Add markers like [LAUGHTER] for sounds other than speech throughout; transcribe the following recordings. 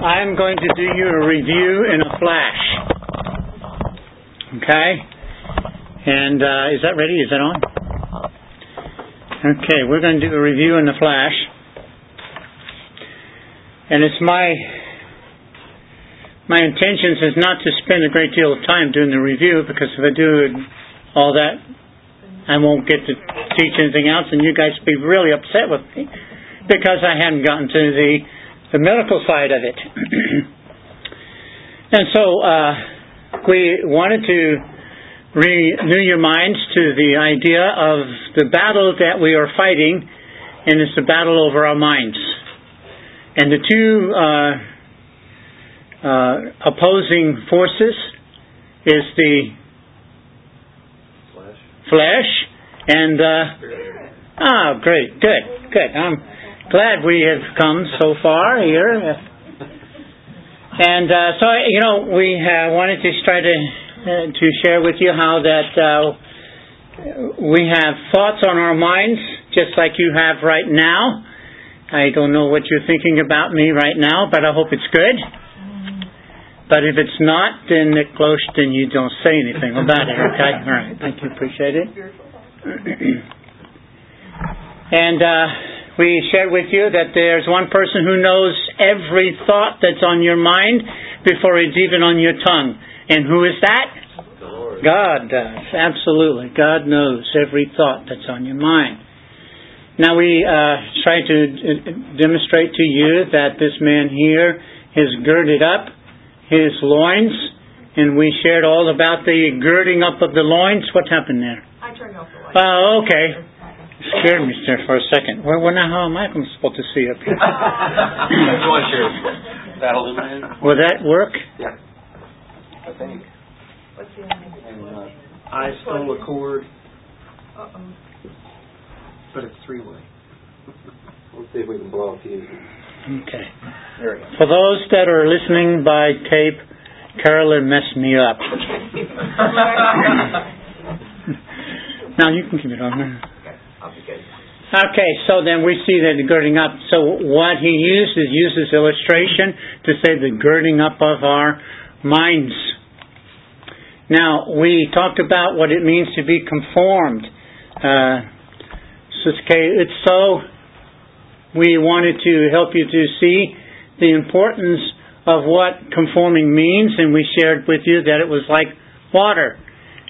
I'm going to do you a review in a flash. Okay? And uh, is that ready? Is that on? Okay, we're going to do a review in the flash. And it's my my intentions is not to spend a great deal of time doing the review because if I do all that, I won't get to teach anything else, and you guys will be really upset with me because I haven't gotten to the the medical side of it. [CLEARS THROAT] and so uh, we wanted to renew your minds to the idea of the battle that we are fighting, and it's the battle over our minds. And the two uh, uh, opposing forces is the Flesh. flesh and uh, ah, great, good, good. I'm glad we have come so far here. And uh, so, you know, we uh, wanted to try to uh, to share with you how that uh, we have thoughts on our minds, just like you have right now. I don't know what you're thinking about me right now, but I hope it's good. But if it's not, then Nick Close, then you don't say anything about it, okay? All right, thank you, appreciate it. [CLEARS THROAT] and uh, we shared with you that there's one person who knows every thought that's on your mind before it's even on your tongue. And who is that? God does, absolutely. God knows every thought that's on your mind. Now we uh, try to uh, demonstrate to you that this man here has girded up his loins, and we shared all about the girding up of the loins. What happened there? I turned off the light. Oh, okay. Scared me there for a second. Well, well, now how am I supposed to see up [LAUGHS] here? you want to share that illuminated? Will that work? Yeah. I think. What's the name? And uh, I stole a cord, Uh-oh. but it's three way. [LAUGHS] Let's see if we can blow a fuse. Okay. There we go. For those that are listening by tape, Carolyn messed me up. [LAUGHS] now you can keep it on there. Okay, so then we see that the girding up. So what he uses uses illustration to say the girding up of our minds. Now we talked about what it means to be conformed. Uh, it's so we wanted to help you to see the importance of what conforming means, and we shared with you that it was like water,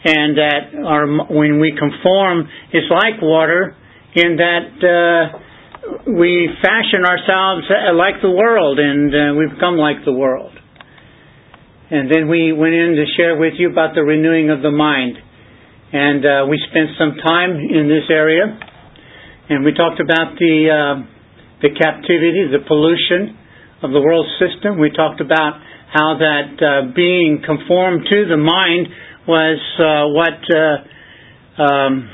and that our when we conform, it's like water in that uh, we fashion ourselves uh, like the world, and uh, we become like the world. And then we went in to share with you about the renewing of the mind, and uh, we spent some time in this area, and we talked about the uh, the captivity, the pollution of the world system. We talked about how that uh, being conformed to the mind was uh, what um,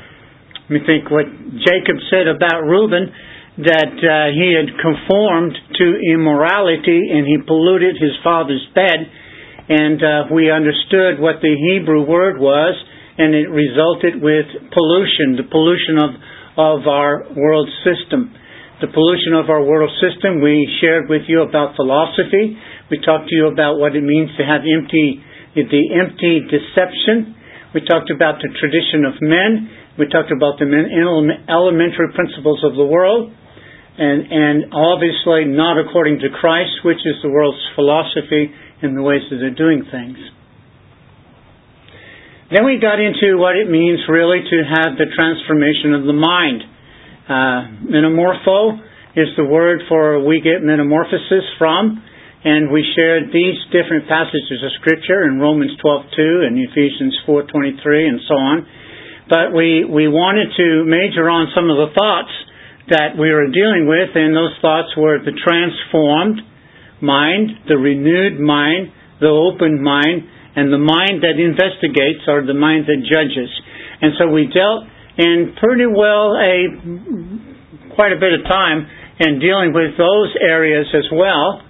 me think what Jacob said about Reuben that uh, he had conformed to immorality and he polluted his father's bed and uh, we understood what the Hebrew word was and it resulted with pollution the pollution of of our world system the pollution of our world system. We shared with you about philosophy. We talked to you about what it means to have empty, the empty deception. We talked about the tradition of men. We talked about the elementary principles of the world. And, and obviously not according to Christ, which is the world's philosophy and the ways that they're doing things. Then we got into what it means really to have the transformation of the mind. Uh, metamorpho is the word for we get metamorphosis from, and we shared these different passages of scripture in Romans 12:2 and Ephesians 4:23 and so on. But we we wanted to major on some of the thoughts that we were dealing with, and those thoughts were the transformed mind, the renewed mind, the open mind, and the mind that investigates or the mind that judges. And so we dealt in pretty well a quite a bit of time in dealing with those areas as well.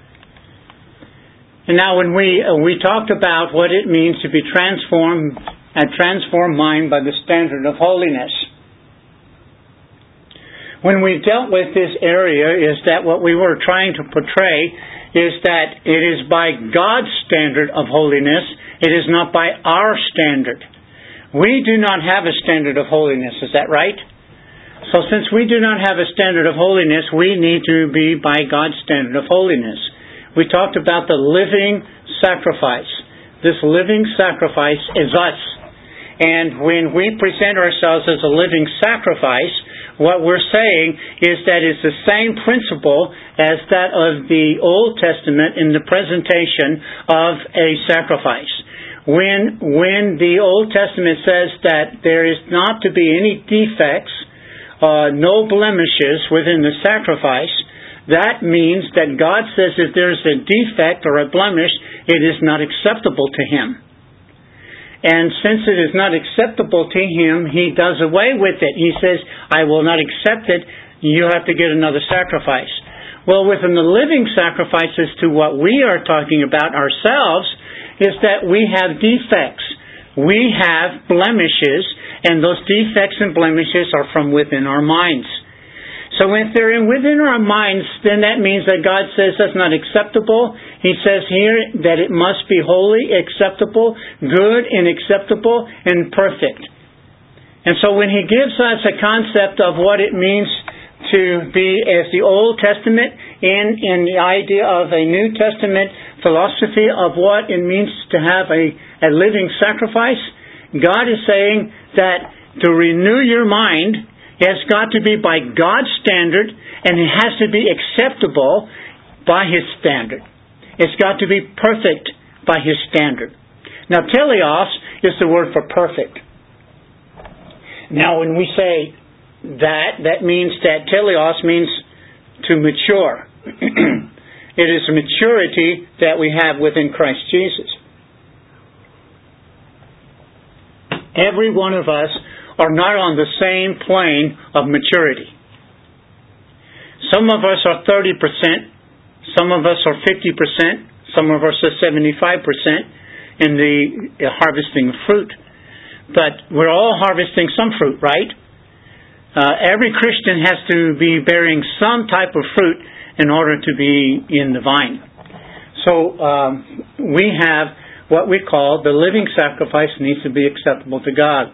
And now when we uh, we talked about what it means to be transformed a transformed mind by the standard of holiness. When we've dealt with this area is that what we were trying to portray is that it is by God's standard of holiness, it is not by our standard. We do not have a standard of holiness, is that right? So since we do not have a standard of holiness, we need to be by God's standard of holiness. We talked about the living sacrifice. This living sacrifice is us. And when we present ourselves as a living sacrifice, what we're saying is that it's the same principle as that of the Old Testament in the presentation of a sacrifice. When, when the Old Testament says that there is not to be any defects, uh, no blemishes within the sacrifice, that means that God says if there's a defect or a blemish, it is not acceptable to Him. And since it is not acceptable to him, he does away with it. He says, I will not accept it. You have to get another sacrifice. Well, within the living sacrifices to what we are talking about ourselves is that we have defects. We have blemishes, and those defects and blemishes are from within our minds. So if they're within our minds, then that means that God says that's not acceptable. He says here that it must be holy, acceptable, good, and acceptable, and perfect. And so when he gives us a concept of what it means to be as the Old Testament in, in the idea of a New Testament philosophy of what it means to have a, a living sacrifice, God is saying that to renew your mind it has got to be by God's standard, and it has to be acceptable by His standard. It's got to be perfect by His standard. Now, teleos is the word for perfect. Now, when we say that, that means that teleos means to mature. [CLEARS THROAT] it is maturity that we have within Christ Jesus. Every one of us are not on the same plane of maturity. Some of us are 30%, some of us are 50%, some of us are 75% in the harvesting of fruit. But we're all harvesting some fruit, right? Uh, every Christian has to be bearing some type of fruit in order to be in the vine. So um, we have what we call the living sacrifice needs to be acceptable to God.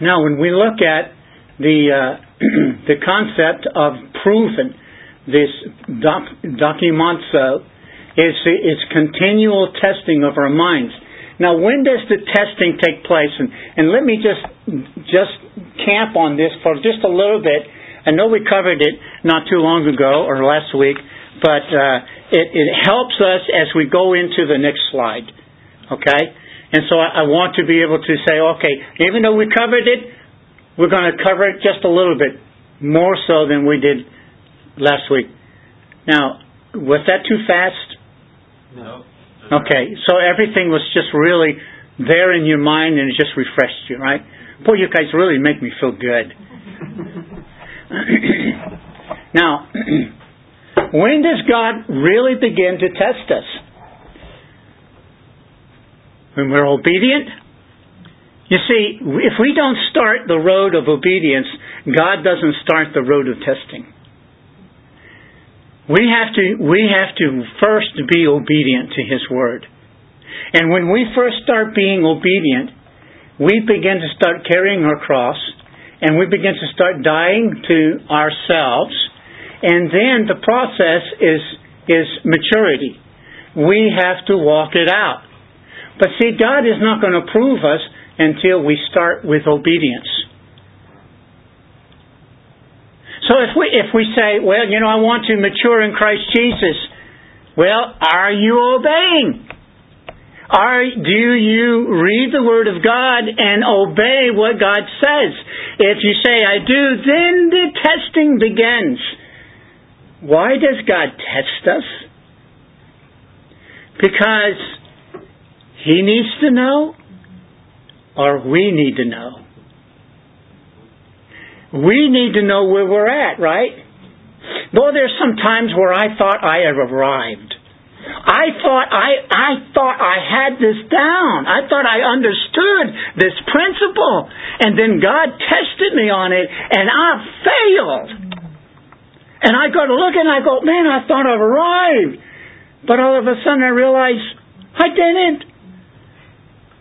Now, when we look at the uh, [CLEARS THROAT] the concept of proven, this doc, dokimazo is is continual testing of our minds. Now, when does the testing take place? And, and let me just just camp on this for just a little bit. I know we covered it not too long ago or last week, but uh, it, it helps us as we go into the next slide. Okay? And so I, I want to be able to say, okay, even though we covered it, we're going to cover it just a little bit more so than we did last week. Now, was that too fast? No. Okay, so everything was just really there in your mind and it just refreshed you, right? Boy, you guys really make me feel good. [LAUGHS] now, [CLEARS THROAT] when does God really begin to test us? When we're obedient. You see, if we don't start the road of obedience, God doesn't start the road of testing. We have to, we have to first be obedient to His Word. And when we first start being obedient, we begin to start carrying our cross and we begin to start dying to ourselves. And then the process is, is maturity. We have to walk it out. But see, God is not going to prove us until we start with obedience. So if we if we say, well, you know, I want to mature in Christ Jesus, well, are you obeying? Are do you read the Word of God and obey what God says? If you say I do, then the testing begins. Why does God test us? Because he needs to know, or we need to know. We need to know where we're at, right? Though there's some times where I thought I had arrived. I thought I I thought I had this down. I thought I understood this principle. And then God tested me on it and I failed. And I go to look and I go, man, I thought I've arrived. But all of a sudden I realize I didn't.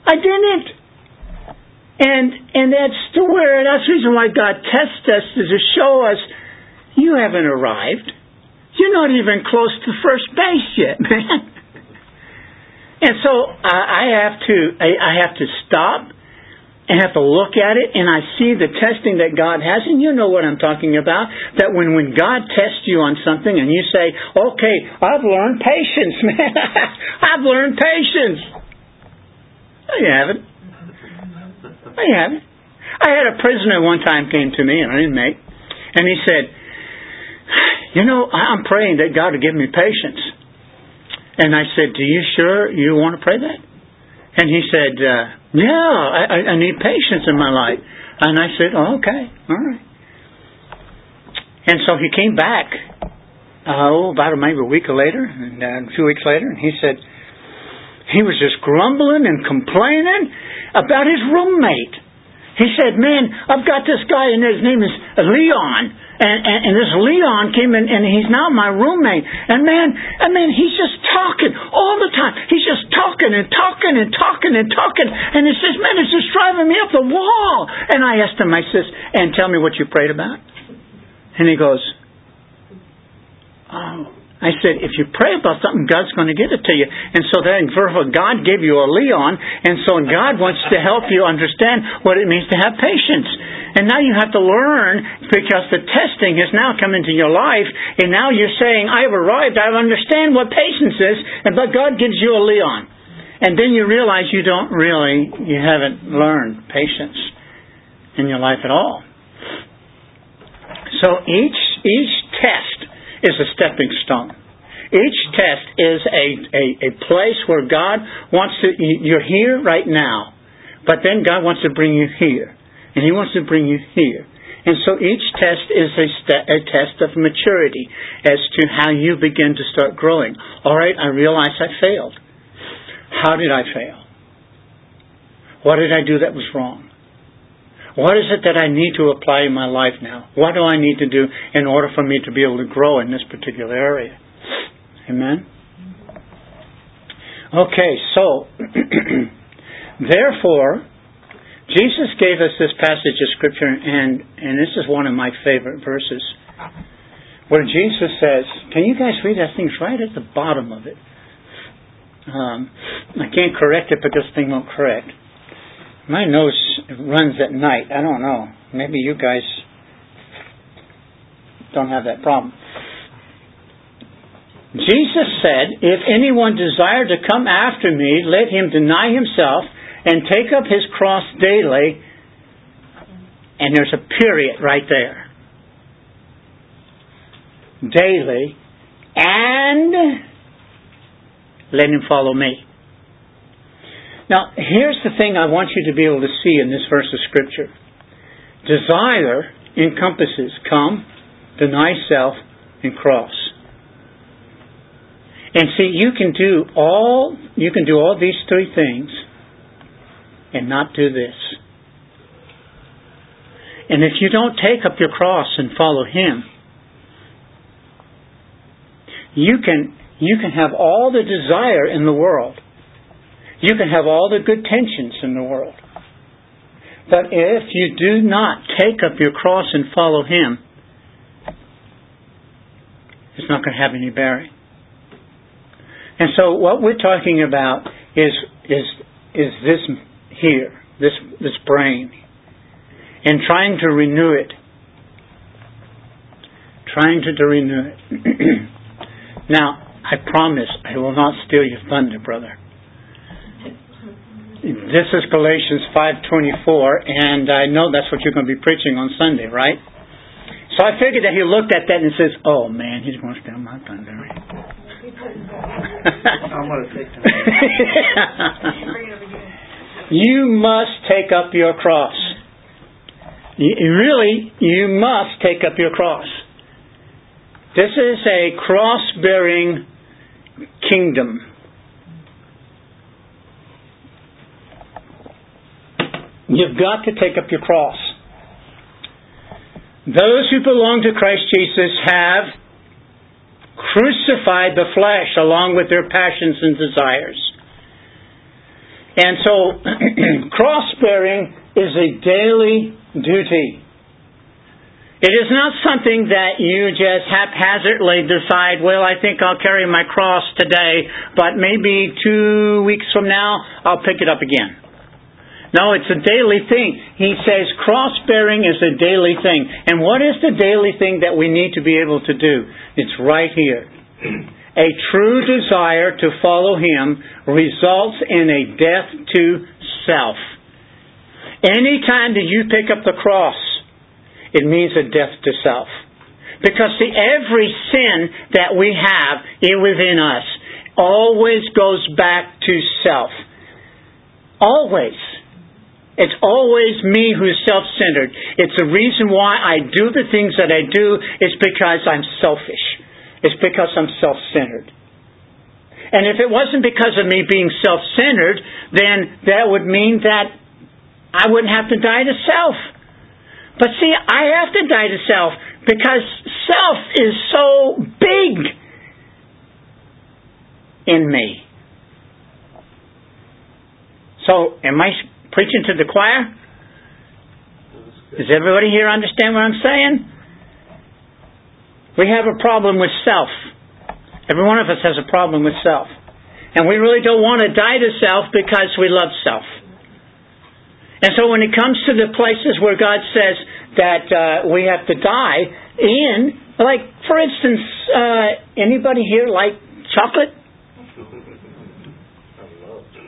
I didn't. And and that's the where that's the reason why God tests us is to show us you haven't arrived. You're not even close to first base yet, [LAUGHS] man. And so I I have to I have to stop and have to look at it and I see the testing that God has and you know what I'm talking about that when when God tests you on something and you say okay I've learned patience [LAUGHS] man I've learned patience no you haven't no you haven't I had a prisoner one time came to me and an inmate and he said you know I'm praying that God will give me patience. And I said do you sure you want to pray that? And he said, uh, Yeah, I, I need patience in my life. And I said, oh, Okay, all right. And so he came back, oh, about maybe a week later, and uh, few weeks later, and he said, he was just grumbling and complaining about his roommate. He said, Man, I've got this guy, and his name is Leon. And, and, and this Leon came in, and he's now my roommate. And man, I mean, he's just talking all the time. He's just talking and talking and talking and talking. And he says, man, it's just driving me up the wall. And I asked him, I says, and tell me what you prayed about. And he goes, oh. I said, if you pray about something, God's going to give it to you. And so then, God gave you a Leon, and so God wants to help you understand what it means to have patience. And now you have to learn because the testing has now come into your life, and now you're saying, I've arrived, I understand what patience is, and but God gives you a Leon. And then you realize you don't really, you haven't learned patience in your life at all. So each, each test is a stepping stone. Each test is a, a, a place where God wants to, you're here right now, but then God wants to bring you here. And He wants to bring you here. And so each test is a, st- a test of maturity as to how you begin to start growing. All right, I realize I failed. How did I fail? What did I do that was wrong? What is it that I need to apply in my life now? What do I need to do in order for me to be able to grow in this particular area? Amen? Okay, so, [CLEARS THROAT] therefore, Jesus gave us this passage of Scripture, and, and this is one of my favorite verses, where Jesus says, Can you guys read that thing's right at the bottom of it? Um, I can't correct it, but this thing won't correct. My nose runs at night. I don't know. Maybe you guys don't have that problem. Jesus said, If anyone desire to come after me, let him deny himself and take up his cross daily. And there's a period right there. Daily. And let him follow me. Now, here's the thing I want you to be able to see in this verse of Scripture. Desire encompasses come, deny self, and cross. And see, you can do all you can do all these three things and not do this. And if you don't take up your cross and follow him, you can you can have all the desire in the world you can have all the good tensions in the world. But if you do not take up your cross and follow Him, it's not going to have any bearing. And so what we're talking about is is is this here, this this brain, and trying to renew it, trying to, to renew it. [CLEARS THROAT] now, I promise I will not steal your thunder, brother. This is Galatians 5:24 and I know that's what you're going to be preaching on Sunday, right? So I figured that he looked at that and says, "Oh man, he's going to steal my thunder." [LAUGHS] I'm going to take You must take up your cross. You, really, you must take up your cross. This is a cross-bearing kingdom. You've got to take up your cross. those who belong to Christ Jesus have crucified the flesh along with their passions and desires. And so, [CLEARS THROAT] cross bearing is a daily duty. It is not something that you just haphazardly decide, well, I think I'll carry my cross today, but maybe two weeks from now I'll pick it up again. No, it's a daily thing. He says cross bearing is a daily thing. And what is the daily thing that we need to be able to do? It's right here. A true desire to follow Him results in a death to self. Anytime that you pick up the cross, it means a death to self. Because see, every sin that we have within us always goes back to self. Always. It's always me who's self-centered. It's the reason why I do the things that I do is because I'm selfish. It's because I'm self-centered. And if it wasn't because of me being self-centered, then that would mean that I wouldn't have to die to self. But see, I have to die to self because self is so big in me. So, am I preaching to the choir? Does everybody here understand what I'm saying? We have a problem with self. Every one of us has a problem with self. And we really don't want to die to self because we love self. And so when it comes to the places where God says that uh, we have to die in, like for instance, uh, anybody here like chocolate?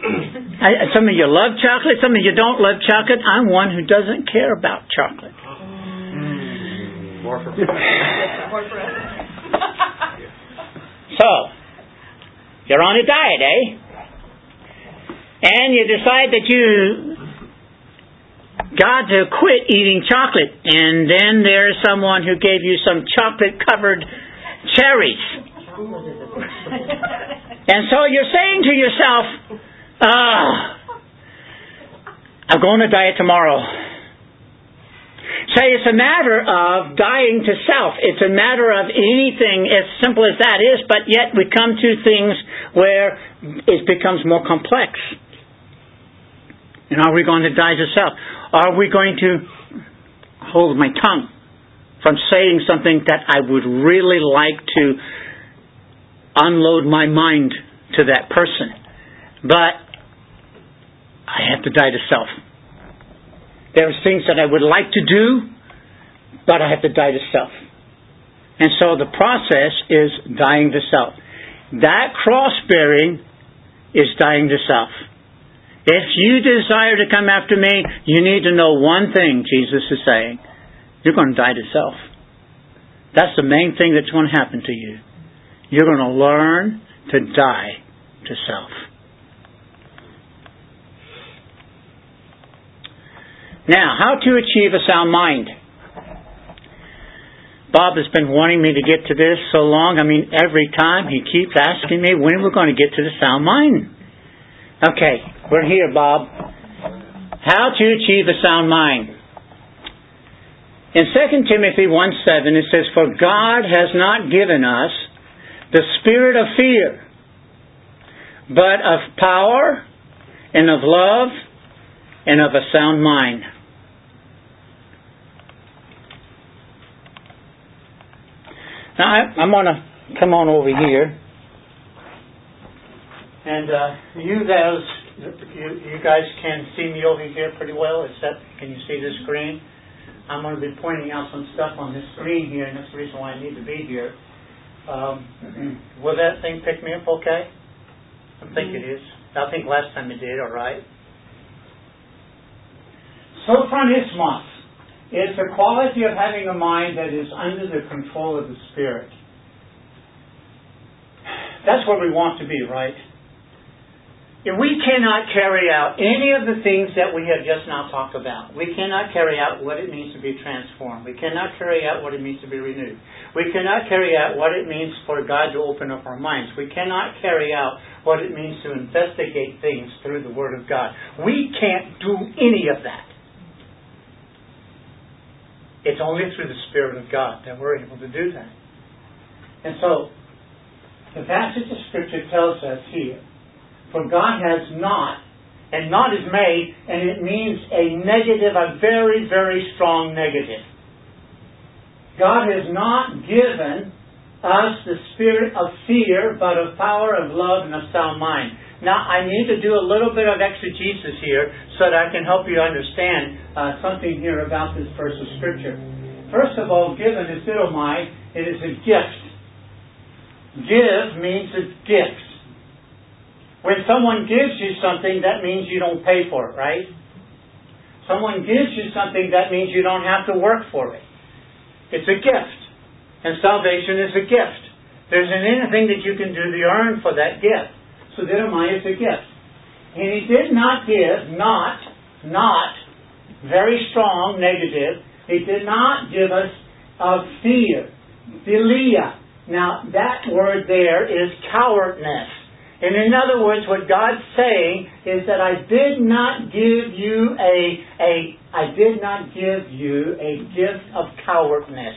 I, some of you love chocolate, some of you don't love chocolate. I'm one who doesn't care about chocolate. Mm, more for More for us. So, you're on a diet, eh? And you decide that you got to quit eating chocolate. And then there's someone who gave you some chocolate covered cherries. [LAUGHS] and so you're saying to yourself, ah, I'm going to diet tomorrow. Say it's a matter of dying to self. It's a matter of anything as simple as that is, but yet we come to things where it becomes more complex. And are we going to die to self? Are we going to hold my tongue from saying something that I would really like to unload my mind to that person? But I have to die to self. There are things that I would like to do, but I have to die to self. And so the process is dying to self. That cross bearing is dying to self. If you desire to come after me, you need to know one thing, Jesus is saying. You're going to die to self. That's the main thing that's going to happen to you. You're going to learn to die to self. Now, how to achieve a sound mind? Bob has been wanting me to get to this so long. I mean, every time he keeps asking me when we're going to get to the sound mind. Okay, we're here, Bob. How to achieve a sound mind. In 2 Timothy 1 7, it says, For God has not given us the spirit of fear, but of power and of love and of a sound mind. Now, I, am going to come on over here. And uh, you guys, you, you guys can see me over here pretty well. That? Can you see the screen? I'm going to be pointing out some stuff on this screen here, and that's the reason why I need to be here. Um, will that thing pick me up okay? I think it is. I think last time it did. All right. Sophronismos is the quality of having a mind that is under the control of the Spirit. That's where we want to be, right? If we cannot carry out any of the things that we have just now talked about. We cannot carry out what it means to be transformed. We cannot carry out what it means to be renewed. We cannot carry out what it means for God to open up our minds. We cannot carry out what it means to investigate things through the Word of God. We can't do any of that. It's only through the Spirit of God that we're able to do that. And so, the passage of Scripture tells us here, for God has not, and not is made, and it means a negative, a very, very strong negative. God has not given us the spirit of fear, but of power, of love, and of sound mind. Now, I need to do a little bit of exegesis here so that I can help you understand uh, something here about this verse of Scripture. First of all, given is didomai, it is a gift. Give means a gift. When someone gives you something, that means you don't pay for it, right? Someone gives you something, that means you don't have to work for it. It's a gift. And salvation is a gift. There isn't anything that you can do to earn for that gift. So is a gift. And he did not give, not, not, very strong, negative, he did not give us of fear, philia. Now, that word there is cowardness. And in other words, what God's saying is that I did not give you a, a I did not give you a gift of cowardness.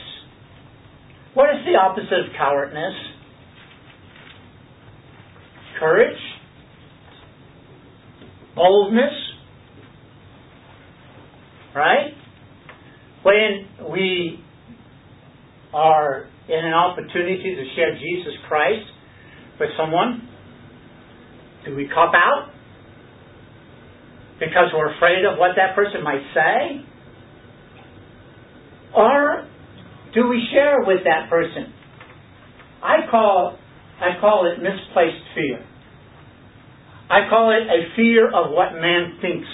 What is the opposite of cowardness? Courage, boldness, right? When we are in an opportunity to share Jesus Christ with someone, do we cop out? Because we're afraid of what that person might say? Or do we share with that person? I call I call it misplaced fear. I call it a fear of what man thinks,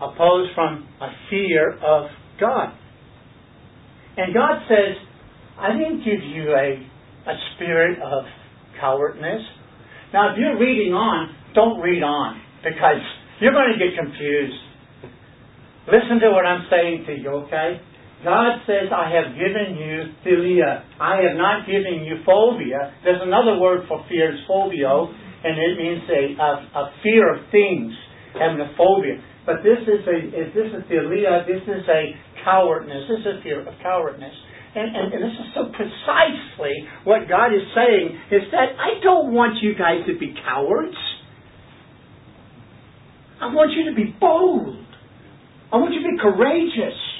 opposed from a fear of God. And God says, I didn't give you a, a spirit of cowardness. Now, if you're reading on, don't read on because you're going to get confused. Listen to what I'm saying to you, okay? God says, I have given you philia. I have not given you phobia. There's another word for fear, it's phobio, and it means a, a, a fear of things, having a phobia. But this is a is this a philia, this is a cowardness, this is a fear of cowardness. And, and, and this is so precisely what God is saying is that I don't want you guys to be cowards. I want you to be bold. I want you to be courageous.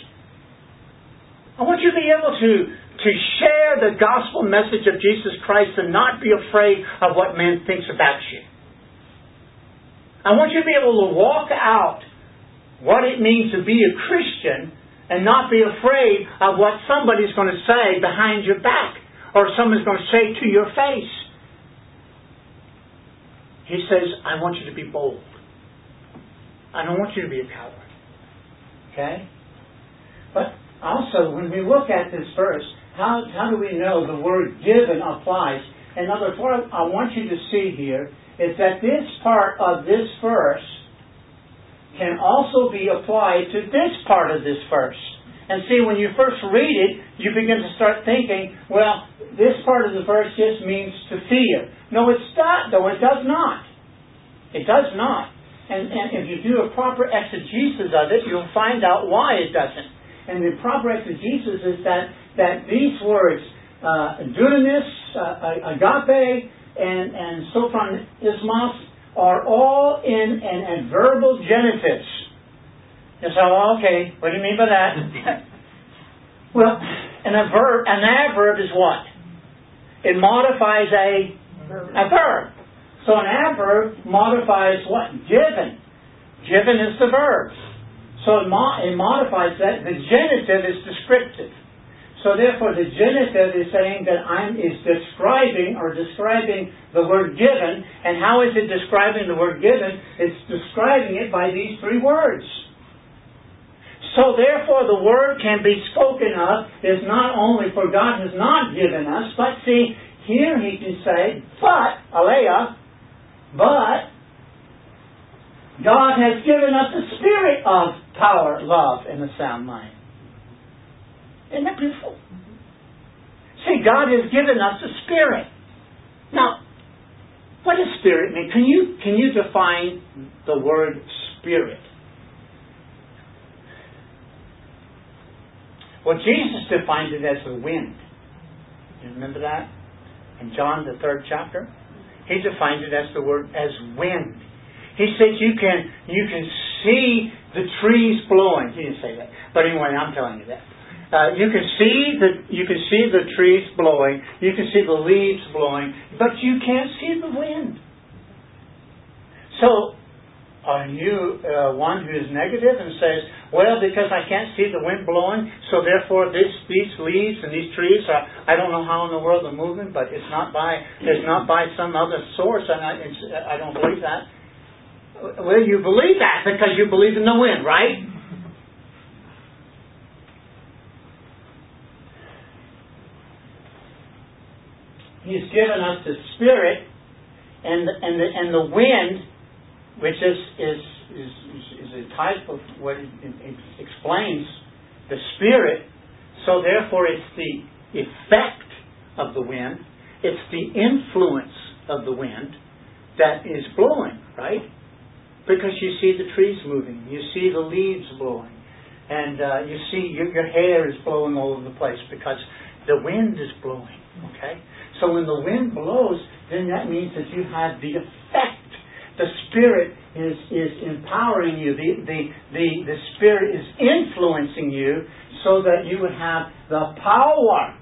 I want you to be able to, to share the gospel message of Jesus Christ and not be afraid of what man thinks about you. I want you to be able to walk out what it means to be a Christian and not be afraid of what somebody's going to say behind your back or someone's going to say to your face. He says, I want you to be bold. I don't want you to be a coward. Okay? But also, when we look at this verse, how, how do we know the word given applies? Other words, what I want you to see here is that this part of this verse can also be applied to this part of this verse. And see, when you first read it, you begin to start thinking, well, this part of the verse just means to fear. No, it's not, though. It does not. It does not. And, and if you do a proper exegesis of it, you'll find out why it doesn't. And the proper exegesis is that, that these words, uh, dunamis, uh, agape, and, and sophronismos, are all in an adverbial genitive. You say, well, okay, what do you mean by that? [LAUGHS] well, an adverb, an adverb is what? It modifies a, a verb. So an adverb modifies what? Given. Given is the verb. So it, mo- it modifies that. The genitive is descriptive. So therefore, the genitive is saying that I'm is describing or describing the word given. And how is it describing the word given? It's describing it by these three words. So therefore, the word can be spoken of is not only for God has not given us, but see, here he can say, but, aleia, but God has given us a spirit of power, love, and a sound mind. Isn't that beautiful? See, God has given us a spirit. Now, what does spirit mean? Can you can you define the word spirit? Well, Jesus defined it as the wind. You remember that? In John, the third chapter? He defined it as the word, as wind. He said you can, you can see the trees blowing. He didn't say that. But anyway, I'm telling you that. Uh, you can see the you can see the trees blowing, you can see the leaves blowing, but you can't see the wind. So, are you uh, one who is negative and says, "Well, because I can't see the wind blowing, so therefore this these leaves and these trees are I don't know how in the world they're moving, but it's not by it's not by some other source, and I I don't believe that." Well, you believe that because you believe in the wind, right? He's given us the Spirit and and the, and the wind, which is, is, is, is a type of what it, it explains the Spirit. So therefore, it's the effect of the wind, it's the influence of the wind that is blowing, right? Because you see the trees moving, you see the leaves blowing, and uh, you see your, your hair is blowing all over the place because the wind is blowing. Okay, so when the wind blows, then that means that you have the effect. The Spirit is, is empowering you. The, the, the, the Spirit is influencing you so that you would have the power.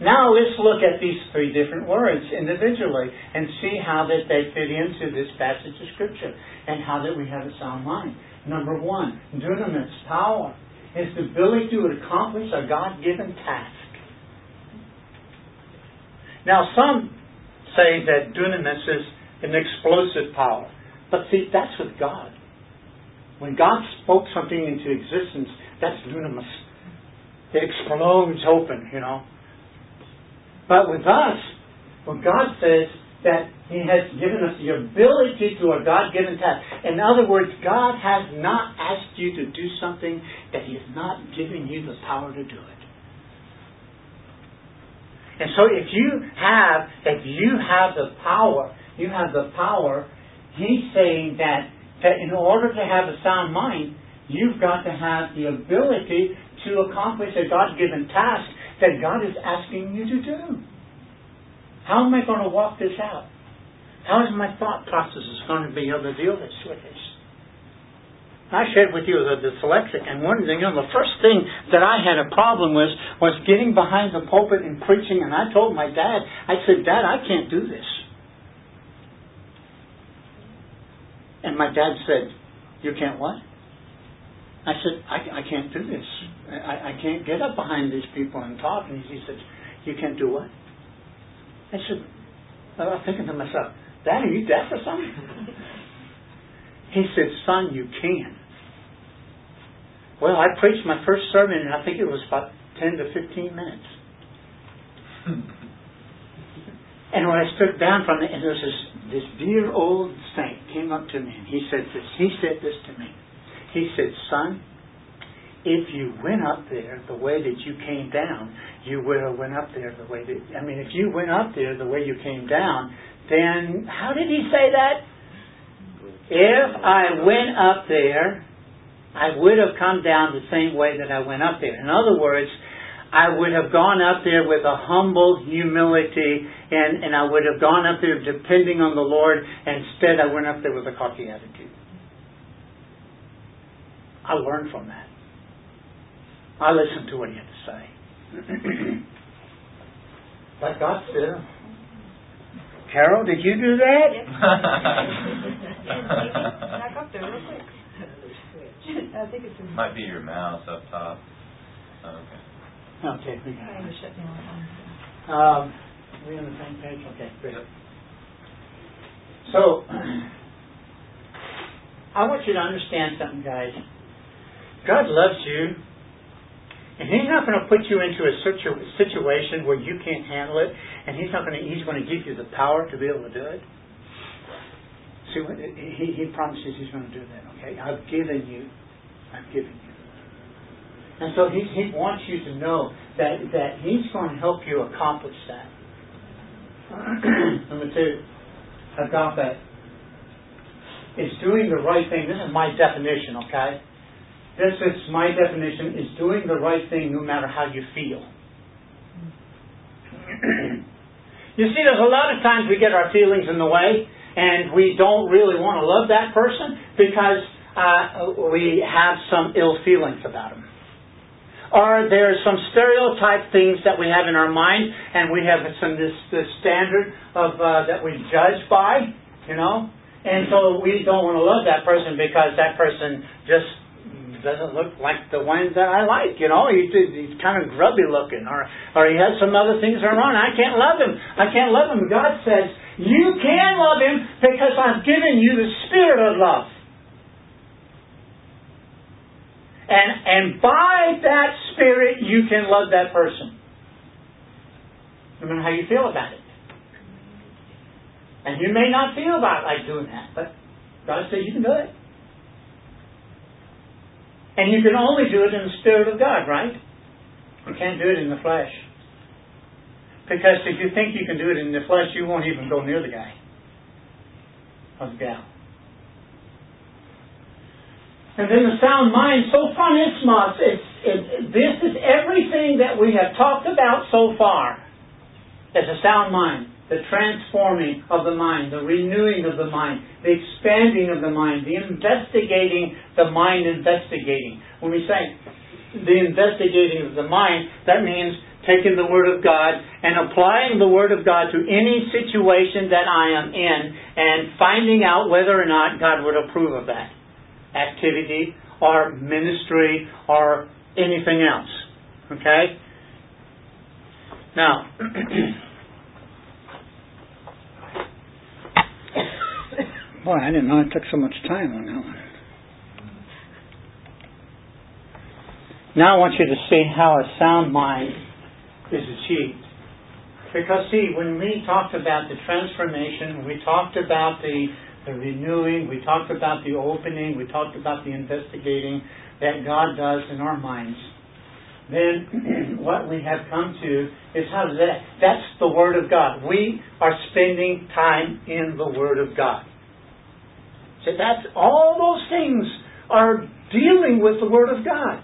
Now let's look at these three different words individually and see how that they fit into this passage of Scripture and how that we have a sound mind. Number one, dunamis, power, is the ability to accomplish a God-given task. Now, some say that dunamis is an explosive power. But see, that's with God. When God spoke something into existence, that's dunamis. It explodes open, you know. But with us, when God says that He has given us the ability to a God given task, in other words, God has not asked you to do something that He has not given you the power to do it. And so if you have, if you have the power, you have the power, he's saying that, that in order to have a sound mind, you've got to have the ability to accomplish a God-given task that God is asking you to do. How am I going to walk this out? How is my thought process going to be able to deal with this? I shared with you the dyslexic, and one thing, you know, the first thing that I had a problem with was getting behind the pulpit and preaching, and I told my dad, I said, Dad, I can't do this. And my dad said, You can't what? I said, I, I can't do this. I, I can't get up behind these people and talk. And he said, You can't do what? I said, I was thinking to myself, Dad, are you deaf or something? [LAUGHS] he said, Son, you can. Well, I preached my first sermon, and I think it was about 10 to 15 minutes. [LAUGHS] and when I stood down from it, and there was this, this dear old saint came up to me, and he said this. He said this to me. He said, "Son, if you went up there the way that you came down, you would have went up there the way that. I mean, if you went up there the way you came down, then how did he say that? If I went up there I would have come down the same way that I went up there. In other words, I would have gone up there with a humble humility and, and I would have gone up there depending on the Lord. Instead, I went up there with a cocky attitude. I learned from that. I listened to what he had to say. [CLEARS THROAT] But God said, Carol, did you do that? Back up there real quick. I think it's in. Might be your mouse up top. Oh, okay. Okay, we got it. shut down. Um, we on the same page? Okay, great. So, [CLEARS THROAT] I want you to understand something, guys. God loves you, and He's not going to put you into a situ- situation where you can't handle it, and He's not going to. He's going to give you the power to be able to do it. See, He, he promises He's going to do that. Okay, I've given you. I've given you. And so he, he wants you to know that, that he's going to help you accomplish that. [CLEARS THROAT] Number two, agape is doing the right thing. This is my definition, okay? This is my definition, is doing the right thing no matter how you feel. [CLEARS THROAT] you see, there's a lot of times we get our feelings in the way, and we don't really want to love that person because uh, we have some ill feelings about them. Or there's some stereotype things that we have in our mind, and we have some this, this standard of uh, that we judge by, you know, and so we don't want to love that person because that person just doesn't look like the ones that I like. You know, he, he's kind of grubby looking, or or he has some other things that are wrong. I can't love him. I can't love him. God says you can love him because I've given you the spirit of love. And and by that spirit you can love that person. No matter how you feel about it. And you may not feel about like doing that, but God says you can do it. And you can only do it in the Spirit of God, right? You can't do it in the flesh. Because if you think you can do it in the flesh, you won't even go near the guy or the gal. And then the sound mind, so fun it's. It's, it, this is everything that we have talked about so far as a sound mind the transforming of the mind, the renewing of the mind, the expanding of the mind, the investigating, the mind investigating. When we say the investigating of the mind, that means taking the Word of God and applying the Word of God to any situation that I am in and finding out whether or not God would approve of that activity or ministry or anything else. Okay? Now, [CLEARS THROAT] Boy, I didn't know it took so much time on that one. Now I want you to see how a sound mind is achieved. Because see, when we talked about the transformation, we talked about the, the renewing, we talked about the opening, we talked about the investigating that God does in our minds. Then [CLEARS THROAT] what we have come to is how that? That's the Word of God. We are spending time in the Word of God. So that's all those things are dealing with the Word of God.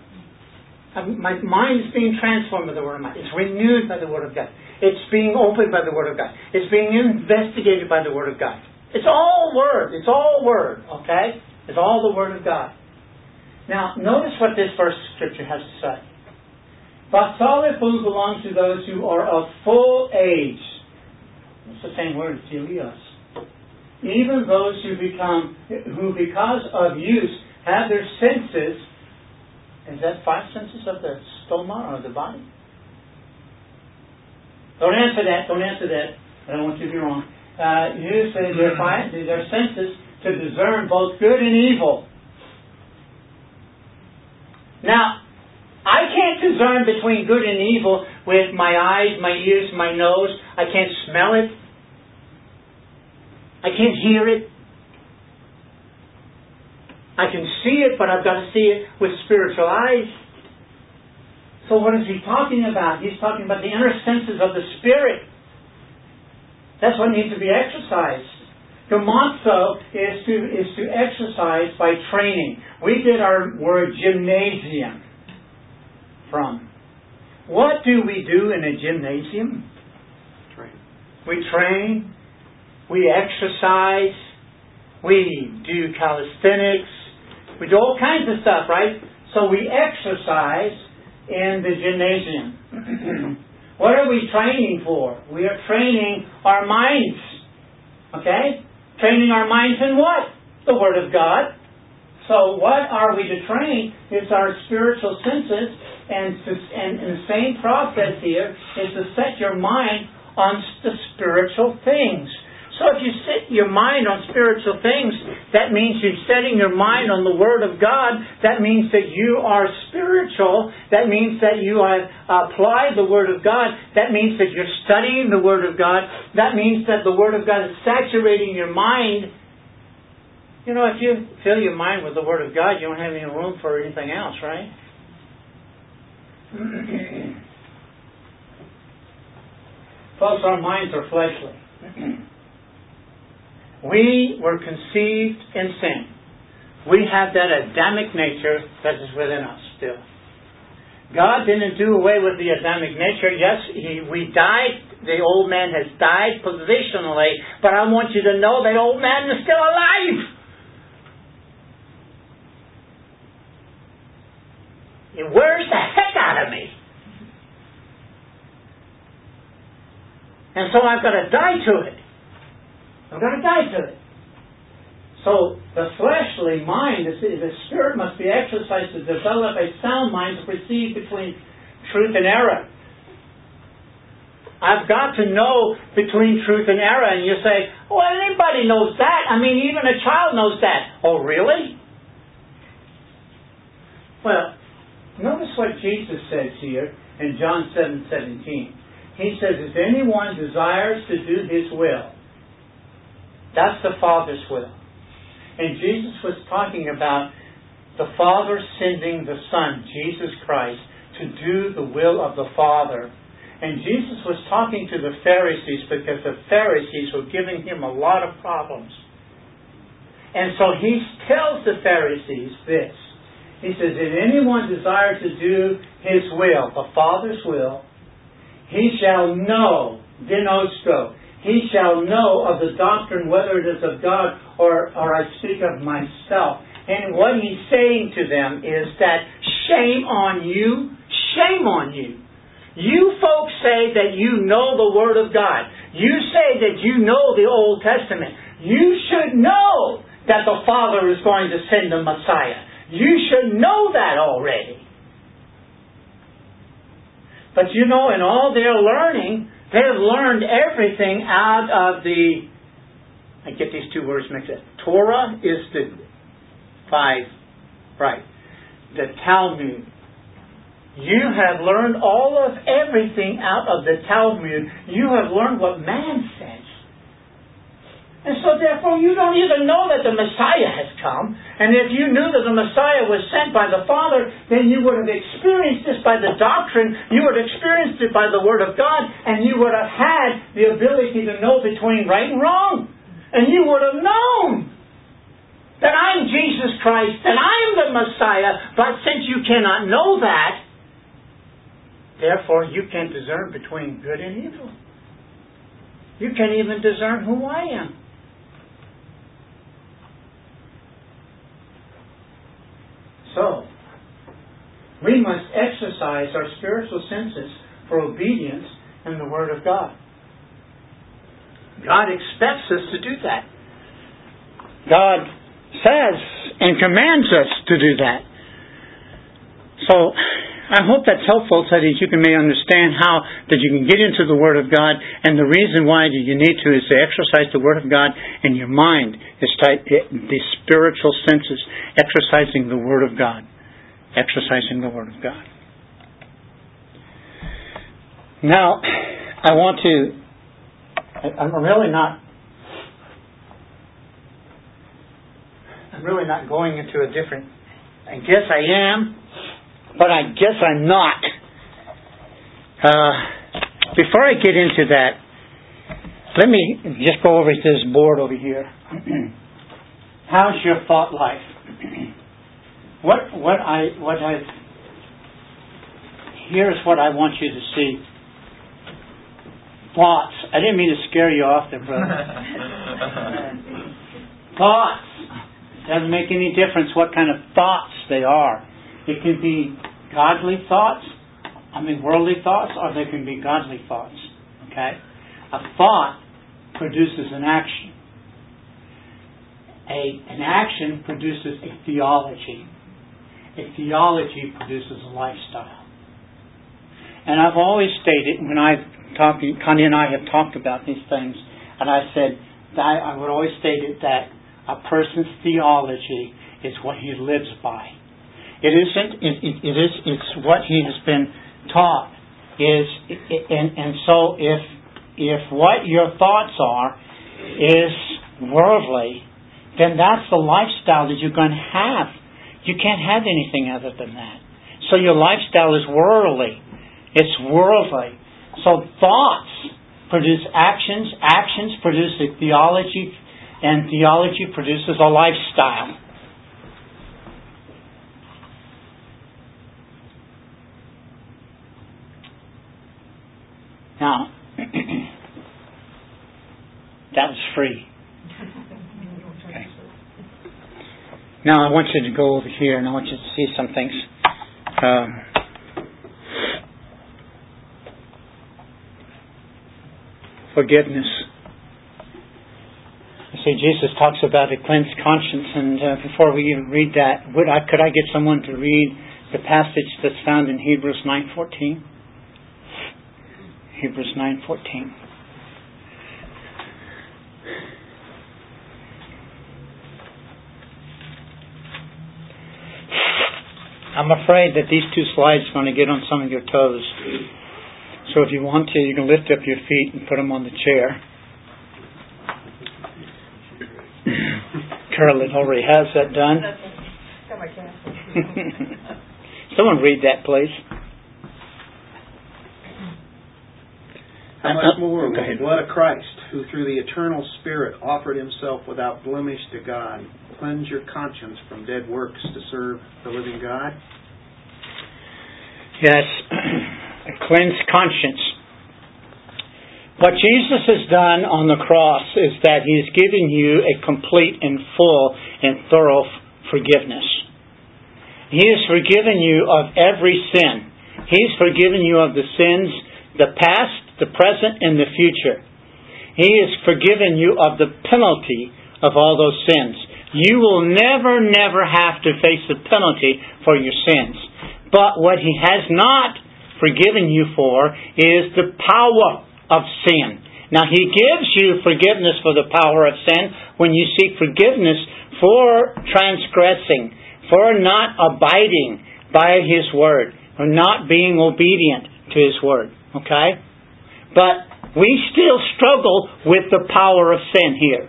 Uh, my mind is being transformed by the Word of God. It's renewed by the Word of God. It's being opened by the Word of God. It's being investigated by the Word of God. It's all Word. It's all Word. Okay? It's all the Word of God. Now, notice what this verse of Scripture has to say. Basale food belongs to those who are of full age. It's the same word, teleios even those who become, who because of use have their senses, is that five senses of the soma or the body? Don't answer that, don't answer that. I don't want you to be wrong. Uh, use their, five, their senses to discern both good and evil. Now, I can't discern between good and evil with my eyes, my ears, my nose. I can't smell it. I can't hear it. I can see it, but I've got to see it with spiritual eyes. So what is he talking about? He's talking about the inner senses of the spirit. That's what needs to be exercised. gumnazo is to is to exercise by training. We get our word gymnasium from. What do we do in a gymnasium? Train. We train we exercise, we do calisthenics, we do all kinds of stuff, right? So we exercise in the gymnasium. [CLEARS THROAT] what are we training for? We are training our minds. Okay? Training our minds in what? The Word of God. So what are we to train? It's our spiritual senses, and, and, and the same process here is to set your mind on the spiritual things. So if you set your mind on spiritual things, that means you're setting your mind on the Word of God. That means that you are spiritual. That means that you have applied the Word of God. That means that you're studying the Word of God. That means that the Word of God is saturating your mind. You know, if you fill your mind with the Word of God, you don't have any room for anything else, right? [CLEARS THROAT] Folks, our minds are fleshly. [CLEARS THROAT] We were conceived in sin. we have that Adamic nature that is within us still. God didn't do away with the Adamic nature. Yes, he, we died. The old man has died positionally, but I want you to know that old man is still alive. It wears the heck out of me. And so I've got to die to it. I've going to die to it. So the fleshly mind, the spirit must be exercised to develop a sound mind to perceive between truth and error. I've got to know between truth and error. And you say, well, anybody knows that. I mean, even a child knows that. Oh, really? Well, notice what Jesus says here in John 7 17. He says, if anyone desires to do his will, that's the Father's will. And Jesus was talking about the Father sending the Son, Jesus Christ, to do the will of the Father. And Jesus was talking to the Pharisees because the Pharisees were giving him a lot of problems. And so he tells the Pharisees this. He says, If anyone desires to do his will, the Father's will, he shall know, ginosko, he shall know of the doctrine whether it is of God or, or I speak of myself. And what he's saying to them is that shame on you, shame on you. You folks say that you know the Word of God. You say that you know the Old Testament. You should know that the Father is going to send the Messiah. You should know that already. But you know, in all their learning, they have learned everything out of the. I get these two words mixed up. Torah is the five, right? The Talmud. You have learned all of everything out of the Talmud. You have learned what man says. And so therefore you don't even know that the Messiah has come. And if you knew that the Messiah was sent by the Father, then you would have experienced this by the doctrine, you would have experienced it by the Word of God, and you would have had the ability to know between right and wrong. And you would have known that I'm Jesus Christ and I'm the Messiah, but since you cannot know that, therefore you can't discern between good and evil. You can't even discern who I am. So, we must exercise our spiritual senses for obedience in the Word of God. God expects us to do that. God says and commands us to do that. So, I hope that's helpful so that you can may understand how that you can get into the Word of God, and the reason why you need to is to exercise the Word of God in your mind, is the eh, spiritual senses, exercising the Word of God, exercising the Word of God. Now, I want to. I'm really not. I'm really not going into a different. I guess I am but I guess I'm not. Uh, before I get into that, let me just go over to this board over here. [CLEARS THROAT] How's your thought life? [CLEARS THROAT] what what I what I here's what I want you to see. Thoughts. I didn't mean to scare you off there, brother. [LAUGHS] thoughts. Doesn't make any difference what kind of thoughts they are. It can be godly thoughts, I mean worldly thoughts, or they can be godly thoughts. Okay? A thought produces an action. A, an action produces a theology. A theology produces a lifestyle. And I've always stated when I've talked, Connie and I have talked about these things, and I said I would always state it that a person's theology is what he lives by. It isn't. It, it, it is. It's what he has been taught. Is and and so if if what your thoughts are is worldly, then that's the lifestyle that you're going to have. You can't have anything other than that. So your lifestyle is worldly. It's worldly. So thoughts produce actions. Actions produce a theology, and theology produces a lifestyle. Now, [CLEARS THROAT] that was free. Okay. Now I want you to go over here and I want you to see some things. Um, forgiveness. You see, Jesus talks about a cleansed conscience, and uh, before we even read that, would I, could I get someone to read the passage that's found in Hebrews 9:14? Hebrews 9:14. I'm afraid that these two slides are going to get on some of your toes. So if you want to, you can lift up your feet and put them on the chair. Carolyn already has that done. [LAUGHS] [LAUGHS] Someone read that, please. How much more will the blood of Christ, who through the eternal Spirit offered himself without blemish to God, cleanse your conscience from dead works to serve the living God? Yes, [CLEARS THROAT] a cleansed conscience. What Jesus has done on the cross is that He has given you a complete and full and thorough forgiveness. He has forgiven you of every sin. He's forgiven you of the sins, the past, the present, and the future. He has forgiven you of the penalty of all those sins. You will never, never have to face the penalty for your sins. But what He has not forgiven you for is the power of sin. Now, He gives you forgiveness for the power of sin when you seek forgiveness for transgressing, for not abiding by His Word, for not being obedient to His Word. Okay? But we still struggle with the power of sin here.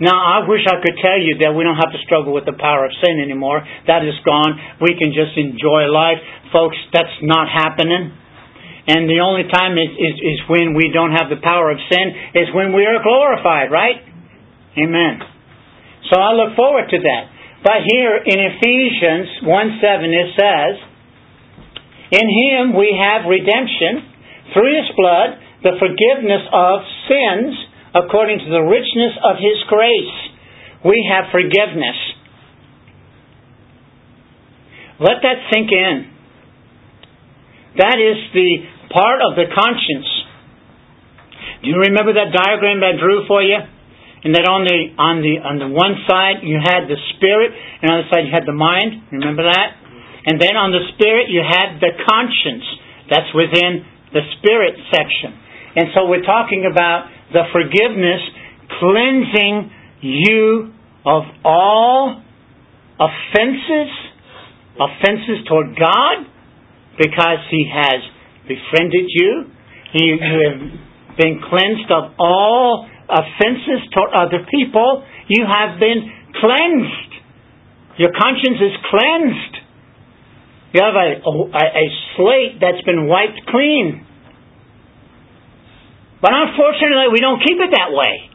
Now, I wish I could tell you that we don't have to struggle with the power of sin anymore. That is gone. We can just enjoy life. Folks, that's not happening. And the only time is, is, is when we don't have the power of sin is when we are glorified, right? Amen. So I look forward to that. But here in Ephesians 1 7 it says, In Him we have redemption through His blood, the forgiveness of sins according to the richness of His grace. We have forgiveness. Let that sink in. That is the part of the conscience. Do you remember that diagram I drew for you? And that on the on the on the one side you had the spirit, and on the other side you had the mind. Remember that? And then on the spirit you had the conscience. That's within the spirit section. And so we're talking about the forgiveness cleansing you of all offenses, offenses toward God, because He has befriended you. You, you have been cleansed of all offenses toward other people. You have been cleansed. Your conscience is cleansed. You have a, a, a slate that's been wiped clean. But unfortunately, we don't keep it that way.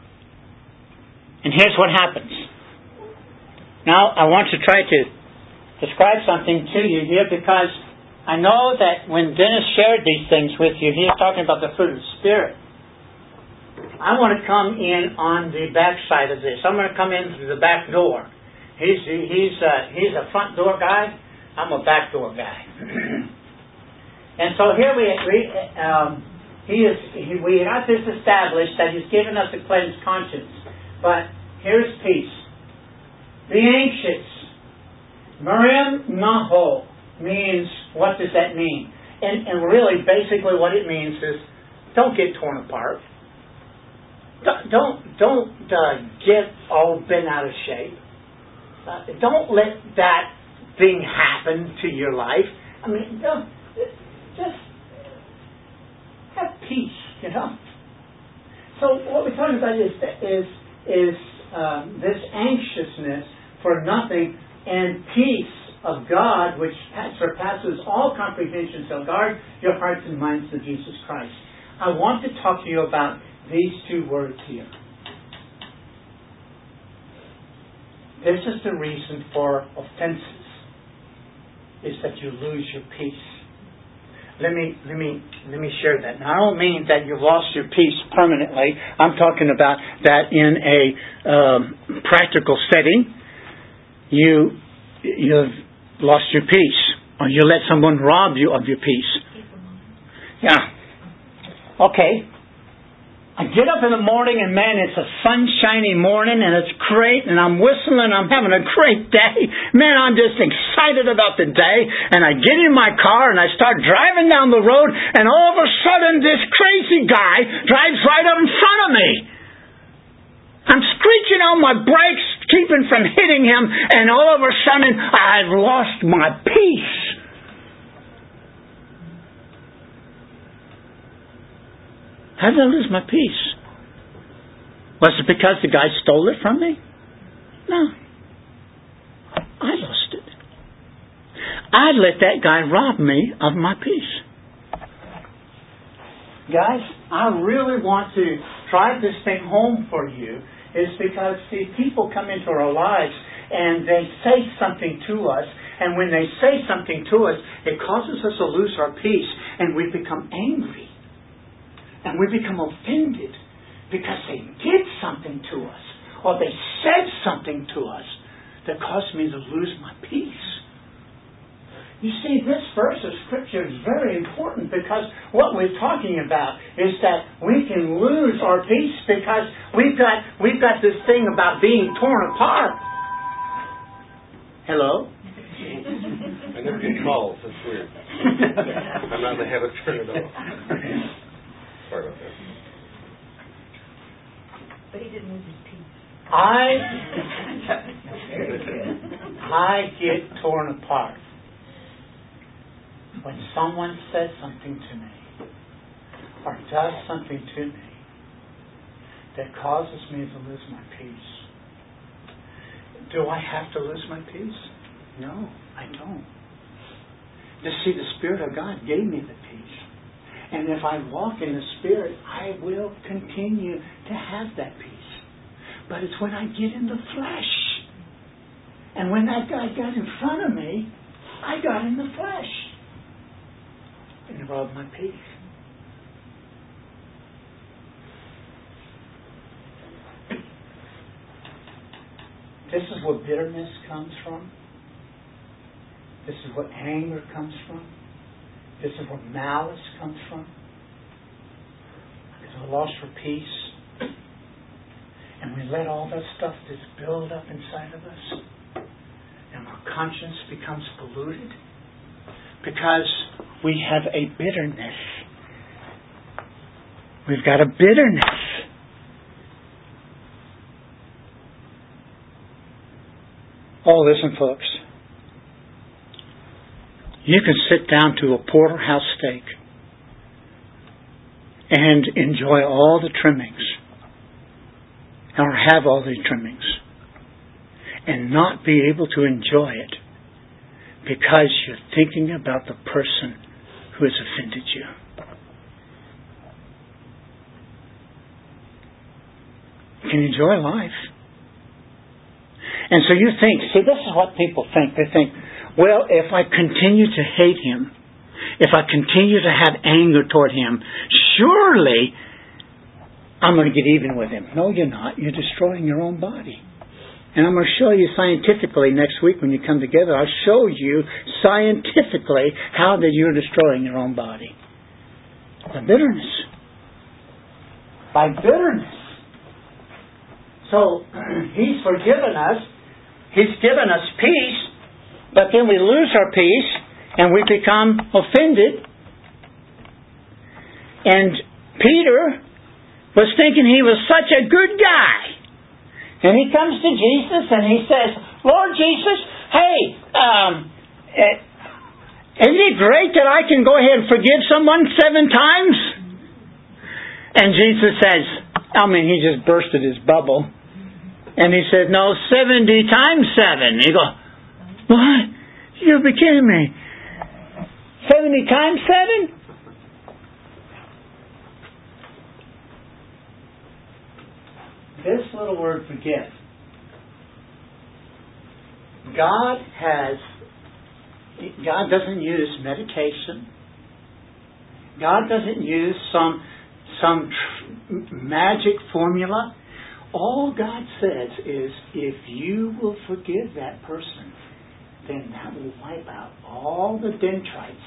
And here's what happens. Now, I want to try to describe something to you here because I know that when Dennis shared these things with you, he was talking about the fruit of the Spirit. I want to come in on the back side of this. I'm going to come in through the back door. He's he's uh, he's a front door guy. I'm a back door guy. [CLEARS THROAT] and so here we, we um, he is he, we got this established that he's given us a cleansed conscience. But here's peace. Be anxious. merimnao means what does that mean? And and really basically what it means is don't get torn apart. Don't don't, don't uh, get all bent out of shape. Uh, don't let that thing happen to your life. I mean, don't, just have peace, you know. So what we're talking about is is is um, this anxiousness for nothing and peace of God, which surpasses all comprehension. So guard your hearts and minds to Jesus Christ. I want to talk to you about these two words here. This is the reason for offenses, is that you lose your peace. Let me let me let me share that. Now, I don't mean that you've lost your peace permanently. I'm talking about that in a um, practical setting. You you've lost your peace, or you let someone rob you of your peace. Yeah. Okay. I get up in the morning and man, it's a sunshiny morning and it's great and I'm whistling, I'm having a great day. Man, I'm just excited about the day and I get in my car and I start driving down the road and all of a sudden this crazy guy drives right up in front of me. I'm screeching on my brakes, keeping from hitting him, and all of a sudden I've lost my peace. How did I lose my peace? Was it because the guy stole it from me? No. I lost it. I let that guy rob me of my peace. Guys, I really want to drive this thing home for you is because, see, people come into our lives and they say something to us, and when they say something to us, it causes us to lose our peace, and we become angry. And we become offended because they did something to us or they said something to us that caused me to lose my peace. You see, this verse of Scripture is very important because what we're talking about is that we can lose our peace because we've got, we've got this thing about being torn apart. Hello? I never get calls. That's weird. I'm not in the habit of turning it off. [LAUGHS] Sorry about that. But he didn't lose his peace. I [LAUGHS] I get torn apart when someone says something to me or does something to me that causes me to lose my peace. Do I have to lose my peace? No, I don't. You see, the Spirit of God gave me the peace. And if I walk in the Spirit, I will continue to have that peace. But it's when I get in the flesh. And when that guy got in front of me, I got in the flesh. And it robbed my peace. This is where bitterness comes from. This is what anger comes from. This is where malice comes from. Because we lost for peace. And we let all that stuff just build up inside of us. And our conscience becomes polluted. Because we have a bitterness. We've got a bitterness. Oh, listen, folks. You can sit down to a porterhouse steak and enjoy all the trimmings or have all the trimmings and not be able to enjoy it because you're thinking about the person who has offended you. You can enjoy life. And so you think, see, this is what people think. They think, well, if I continue to hate him, if I continue to have anger toward him, surely I'm going to get even with him. No, you're not. You're destroying your own body. And I'm going to show you scientifically next week when you come together. I'll show you scientifically how that you're destroying your own body. By bitterness. By bitterness. So, [CLEARS THROAT] He's forgiven us. He's given us peace, but then we lose our peace and we become offended. And Peter was thinking he was such a good guy. And he comes to Jesus and he says, Lord Jesus, hey, um, eh, isn't it great that I can go ahead and forgive someone seven times? And Jesus says, I mean, he just bursted his bubble. And he said, No, 70 times 7. You go, What? You're kidding me. 70 times 7? This little word forgive. God has, God doesn't use meditation. God doesn't use some some tr- magic formula. All God says is, if you will forgive that person, then that will wipe out all the dendrites,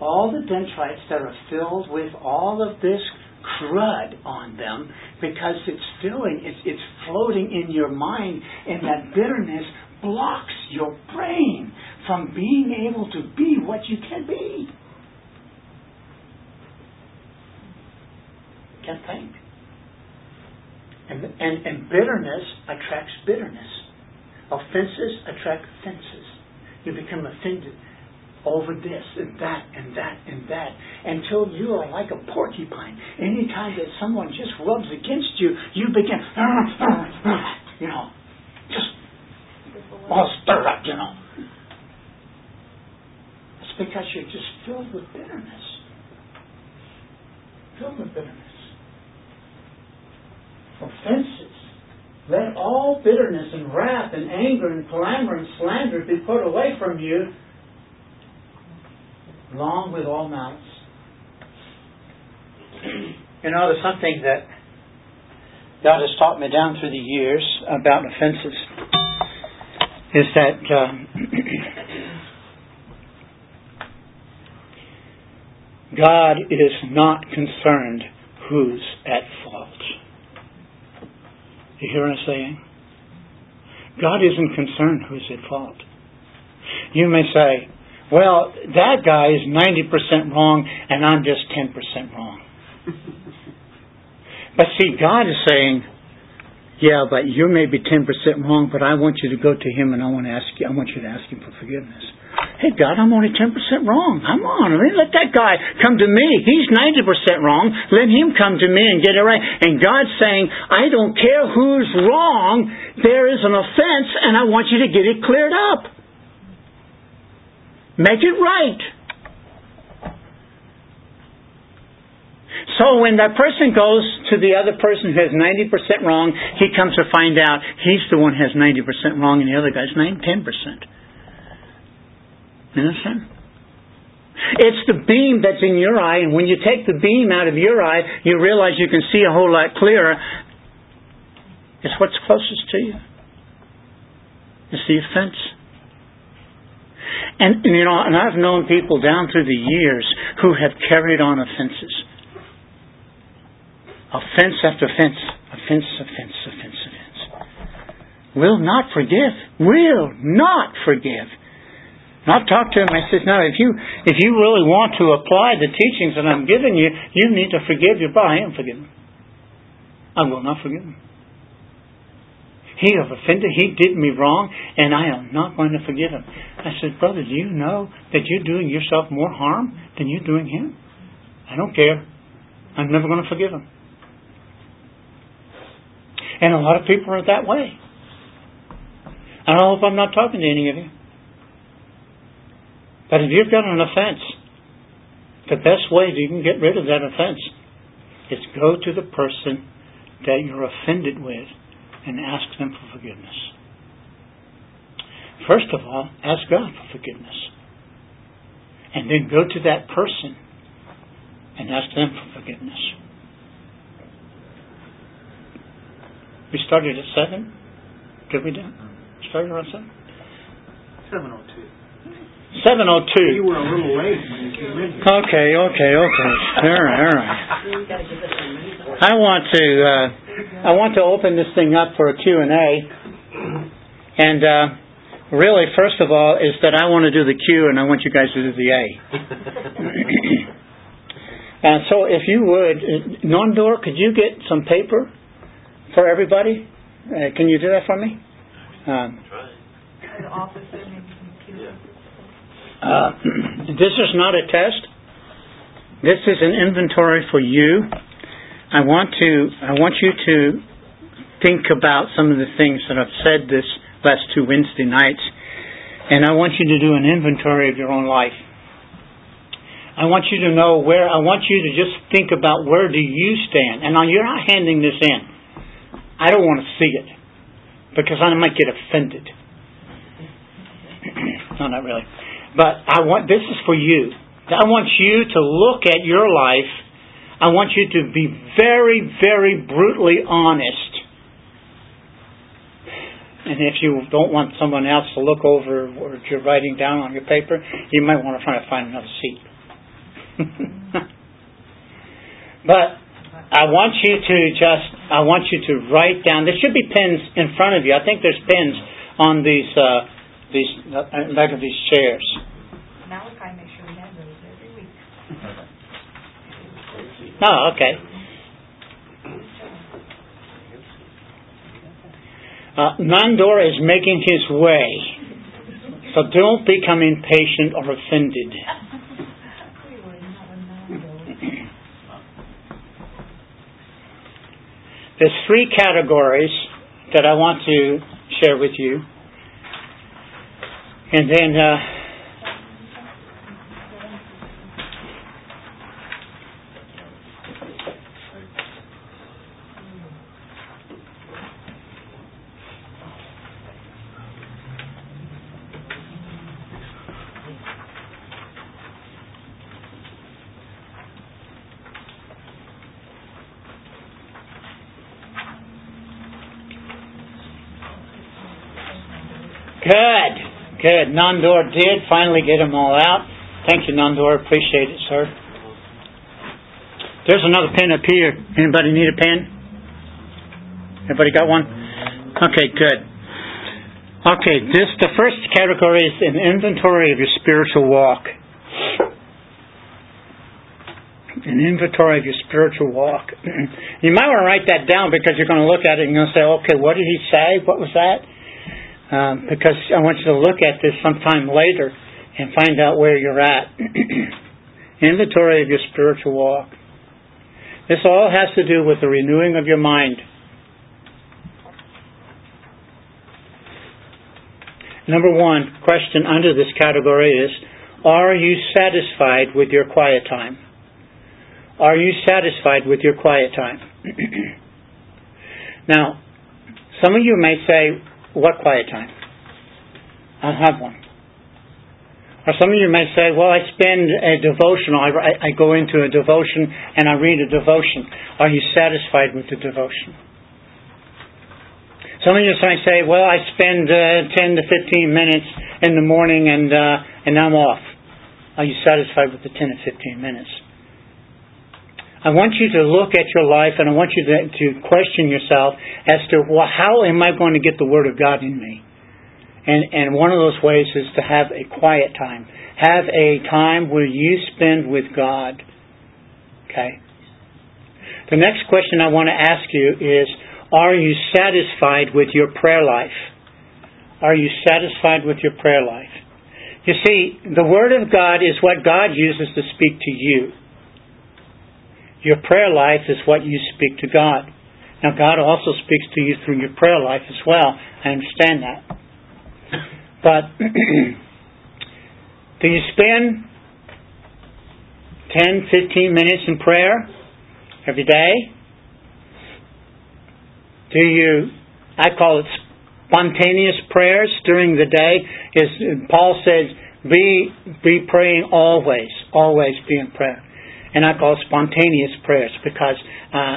all the dendrites that are filled with all of this crud on them, because it's filling, it's, it's floating in your mind, and that bitterness blocks your brain from being able to be what you can be. Can't think. And, and, and bitterness attracts bitterness. Offenses attract offenses. You become offended over this and that and that and that until you are like a porcupine. Anytime that someone just rubs against you, you begin, ah, ah, ah, you know, just all stirred up, you know. It's because you're just filled with bitterness. Filled with bitterness. Offenses. Let all bitterness and wrath and anger and clamor and slander be put away from you, along with all malice. You know, there's something that God has taught me down through the years about offenses is that um, [CLEARS THROAT] God is not concerned who's at fault. You hear what I'm saying? God isn't concerned who's at fault. You may say, well, that guy is 90% wrong and I'm just 10% wrong. [LAUGHS] but see, God is saying, yeah, but you may be 10% wrong, but I want you to go to him and I want to ask you, I want you to ask him for forgiveness. Hey, God, I'm only 10% wrong. Come on. Let that guy come to me. He's 90% wrong. Let him come to me and get it right. And God's saying, I don't care who's wrong. There is an offense and I want you to get it cleared up. Make it right. So when that person goes to the other person who has 90% wrong, he comes to find out he's the one who has 90% wrong and the other guy's 10%. Understand? It's the beam that's in your eye, and when you take the beam out of your eye, you realize you can see a whole lot clearer. It's what's closest to you. It's the offense. And, you know, and I've known people down through the years who have carried on offenses. Offense after offense, offense, offense, offense, offense. Will not forgive. Will not forgive. I've talked to him. I said, "No, if you if you really want to apply the teachings that I'm giving you, you need to forgive your brother. I am forgiven. I will not forgive him. He have offended. He did me wrong, and I am not going to forgive him." I said, "Brother, do you know that you're doing yourself more harm than you're doing him? I don't care. I'm never going to forgive him." And a lot of people are that way. I don't know if I'm not talking to any of you. But if you've got an offense, the best way you can get rid of that offense is go to the person that you're offended with and ask them for forgiveness. First of all, ask God for forgiveness. And then go to that person and ask them for forgiveness. We started at 7? Did we do? Started around 7? 702. 702. You were a little late when you came in. Okay, okay, okay. All right, all right. I want to uh, I want to open this thing up for a Q and A, and uh, really, first of all, is that I want to do the Q and I want you guys to do the A. [LAUGHS] and so, if you would, Nandor, could you get some paper for everybody? Uh, can you do that for me? Um, The Uh, [CLEARS THROAT] this is not a test. This is an inventory for you. I want to I want you to think about some of the things that I've said this last two Wednesday nights, and I want you to do an inventory of your own life. I want you to know where I want you to just think about where do you stand. And now you're not handing this in. I don't want to see it because I might get offended. [CLEARS THROAT] no, not really. But I want this is for you. I want you to look at your life. I want you to be very, very brutally honest. And if you don't want someone else to look over what you're writing down on your paper, you might want to try to find another seat. [LAUGHS] but I want you to just, I want you to write down. There should be pens in front of you. I think there's pens on these, uh, these, uh, back of these chairs. Malachi makes sure we have those every week. Oh, [LAUGHS] okay. Uh, Nandor is making his way, so don't become impatient or offended. We would not when mine goes. [LAUGHS] There's three categories that I want to share with you, and then uh, Good, good. Nandor did finally get them all out. Thank you, Nandor. Appreciate it, sir. There's another pen up here. Anybody need a pen? Everybody got one? Okay, good. Okay, this the first category is an inventory of your spiritual walk. An inventory of your spiritual walk. [CLEARS THROAT] you might want to write that down because you're going to look at it and you're going to say, okay, what did he say? What was that? Um, because I want you to look at this sometime later and find out where you're at. [CLEARS THROAT] Inventory of your spiritual walk. This all has to do with the renewing of your mind. Number one question under this category is Are you satisfied with your quiet time? Are you satisfied with your quiet time? [CLEARS THROAT] now, some of you may say, what quiet time? I don't have one. Or some of you may say, well, I spend a devotional. I, I, go into a devotion and I read a devotion. Are you satisfied with the devotion? Some of you might say, well, I spend uh, 10 to 15 minutes in the morning and, uh, and I'm off. Are you satisfied with the 10 to 15 minutes? I want you to look at your life and I want you to, to question yourself as to well, how am I going to get the Word of God in me? And, and one of those ways is to have a quiet time. Have a time where you spend with God. Okay? The next question I want to ask you is Are you satisfied with your prayer life? Are you satisfied with your prayer life? You see, the Word of God is what God uses to speak to you. Your prayer life is what you speak to God. Now, God also speaks to you through your prayer life as well. I understand that. But [CLEARS THROAT] do you spend 10, 15 minutes in prayer every day? Do you, I call it spontaneous prayers during the day? Is Paul says, be, be praying always, always be in prayer and I call spontaneous prayers because uh,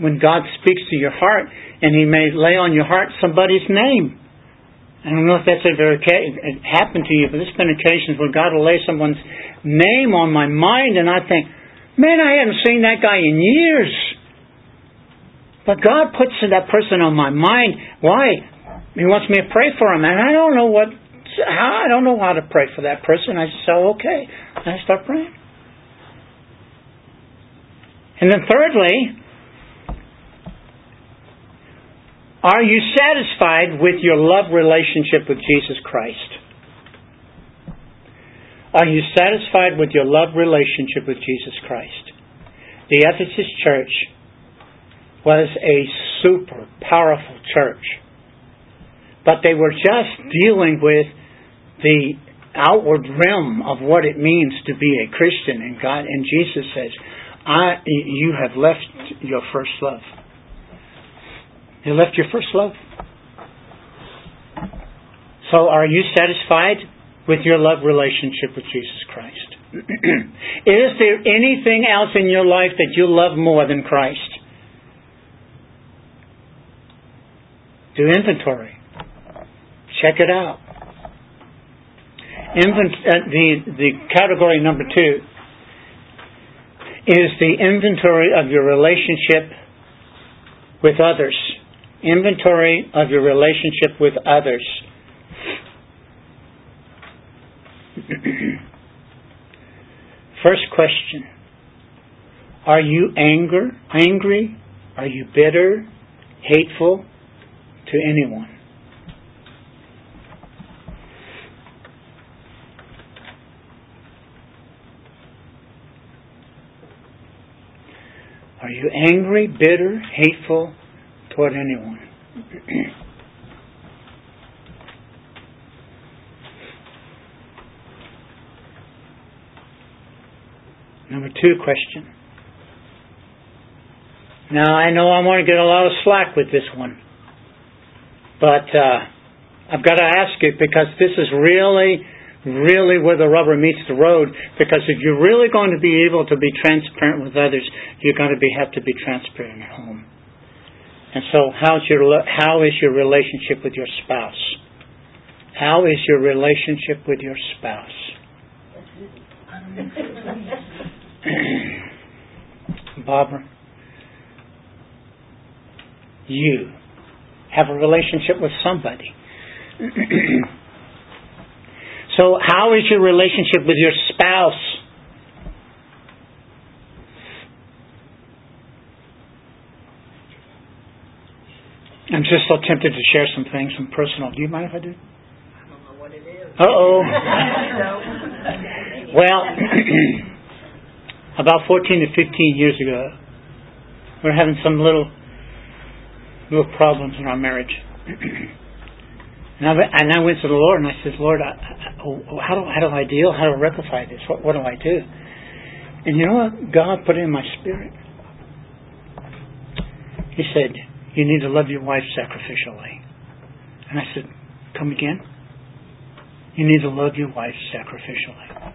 when God speaks to your heart and He may lay on your heart somebody's name. I don't know if that's ever happened to you, but there's been occasions where God will lay someone's name on my mind, and I think, man, I haven't seen that guy in years. But God puts that person on my mind. Why? He wants me to pray for him, and I don't know what. How I don't know how to pray for that person. I just say, okay, I start praying. And then thirdly, are you satisfied with your love relationship with Jesus Christ? Are you satisfied with your love relationship with Jesus Christ? The Ephesus church was a super powerful church. But they were just dealing with the outward realm of what it means to be a Christian and God and Jesus says, I, you have left your first love. You left your first love. So, are you satisfied with your love relationship with Jesus Christ? [CLEARS THROAT] Is there anything else in your life that you love more than Christ? Do inventory. Check it out. Invent, uh, the, the category number two is the inventory of your relationship with others. Inventory of your relationship with others. [CLEARS THROAT] First question Are you anger, angry? Are you bitter, hateful to anyone? Are you angry, bitter, hateful toward anyone? [CLEARS THROAT] Number two question. Now, I know I'm going to get a lot of slack with this one, but uh, I've got to ask it because this is really, really where the rubber meets the road. Because if you're really going to be able to be transparent with others, you're going to be, have to be transparent at home. And so, how's your how is your relationship with your spouse? How is your relationship with your spouse? [CLEARS THROAT] Barbara, you have a relationship with somebody. [CLEARS THROAT] so, how is your relationship with your spouse? I'm just so tempted to share some things, some personal. Do you mind if I do? I don't know what it is. Uh oh. well, [CLEARS THROAT] about 14 to 15 years ago, we were having some little little problems in our marriage. [CLEARS THROAT] and, I, and I went to the Lord and I said, Lord, I, I, how, do, how do I deal? How do I rectify this? What, what do I do? And you know what? God put in my spirit. He said, You need to love your wife sacrificially. And I said, Come again? You need to love your wife sacrificially.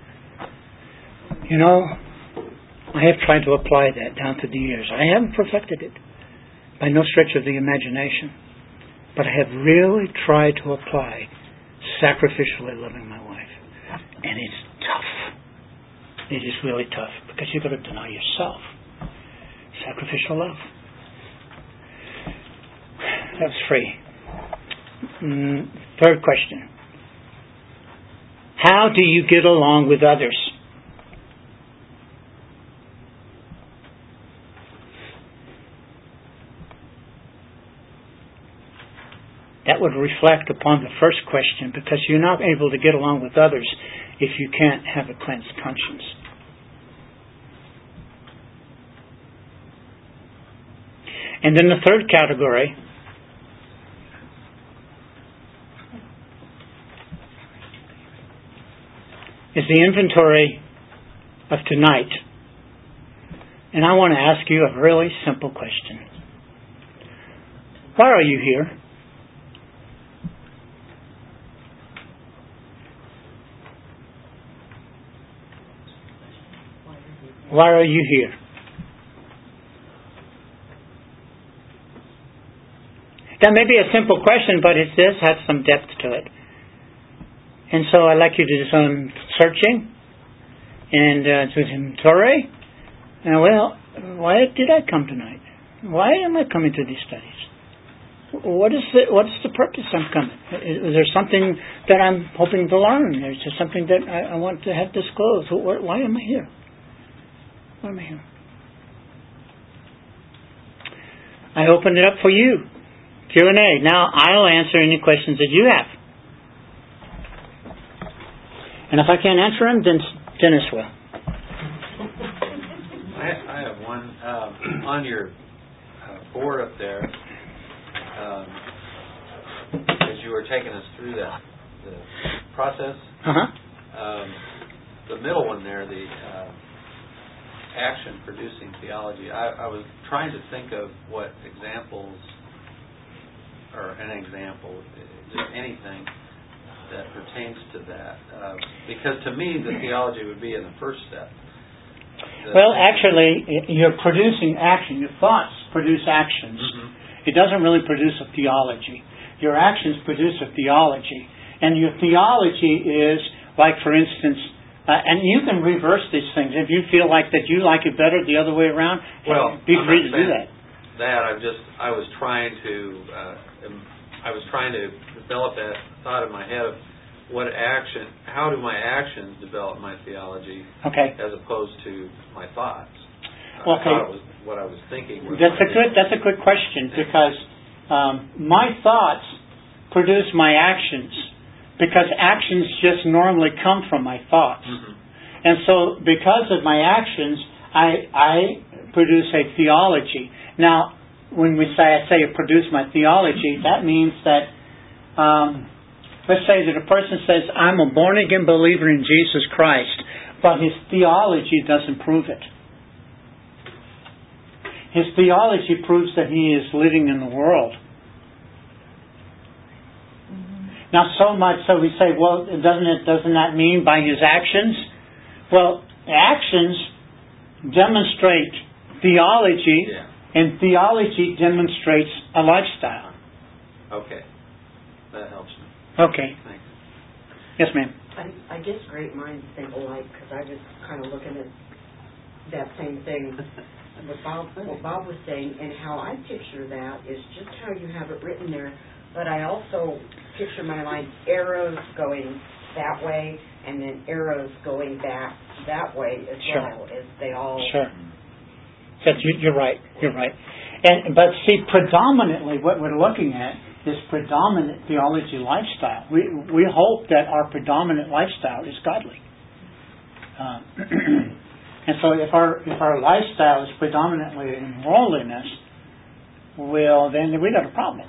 You know, I have tried to apply that down to the years. I haven't perfected it by no stretch of the imagination, but I have really tried to apply sacrificially loving my wife. And it's tough. It is really tough because you've got to deny yourself. Sacrificial love. That's free. Mm, third question. How do you get along with others? That would reflect upon the first question because you're not able to get along with others if you can't have a cleansed conscience. And then the third category is the inventory of tonight. And I want to ask you a really simple question. Why are you here? Why are you here? That may be a simple question, but it does have some depth to it. And so I'd like you to do some searching and uh, to inventory. And well, why did I come tonight? Why am I coming to these studies? What is the what is the purpose I'm coming? Is, is there something that I'm hoping to learn? Is there something that I, I want to have disclosed? Why am I here? Am I here? I opened it up for you. Q&A. Now I'll answer any questions that you have. And if I can't answer them, then Dennis will. I, I have one um, on your uh, board up there. Um, as you were taking us through that the process, Uh-huh. um, the middle one there, the uh, action producing theology. I, I was trying to think of what examples, or an example, just anything that pertains to that? Uh, Because to me, the theology would be in the first step. The- Well, actually, you're producing action. Your thoughts produce actions. Mhm. It doesn't really produce a theology. Your actions produce a theology. And your theology is, like, for instance, uh, and you can reverse these things. If you feel like that you like it better the other way around, Well, be free to do that. That, I'm just, I was trying to, uh, I was trying to develop that thought in my head of what action, how do my actions develop my theology Okay. as opposed to my thoughts? Well, I okay. it was, what I was thinking was. That's a good. That's a good question because um, my thoughts produce my actions because actions just normally come from my thoughts, Mhm. and so because of my actions, I I produce a theology. Now, when we say I say I produce my theology, that means that. Um, Let's say that a person says, I'm a born again believer in Jesus Christ, but his theology doesn't prove it. His theology proves that he is living in the world. Now, so much so we say, well, doesn't it? Doesn't that mean by his actions? Well, actions demonstrate theology, Yeah, and theology demonstrates a lifestyle. okay. That helps me. Okay. Thanks. Yes, ma'am. I, I guess great minds think alike because I was kind of looking at that same thing. [LAUGHS] What Bob, what Bob was saying and how I picture that is just how you have it written there. But I also picture my life arrows going that way and then arrows going back that way as Sure. well as they all. Sure. That you, you're right. You're right. And but see, predominantly what we're looking at is predominant theology lifestyle. We we hope that our predominant lifestyle is godly. Uh, [CLEARS THROAT] and so if our if our lifestyle is predominantly in worldliness, well then we got a problem.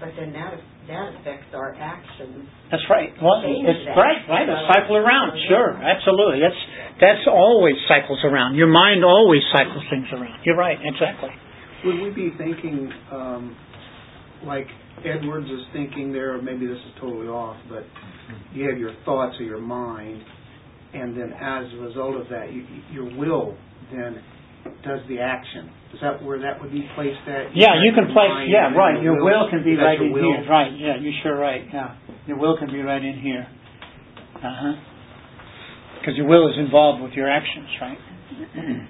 But then that that affects our actions. That's right. Well, it's that. right, right. It'll cycle around. Yeah. Sure, absolutely. That's that's always cycles around. Your mind always cycles things around. You're right. Exactly. Would we be thinking, um, like Edwards is thinking there, or maybe this is totally off, but you have your thoughts of your mind, and then as a result of that, you, your will then does the action. Is that where that would be placed at? Yeah, you can place. Yeah, right. your Your will can be right in will? here. Right. Yeah, you're sure right. Yeah, your will can be right in here. Uh huh. Because your will is involved with your actions, right? [CLEARS THROAT]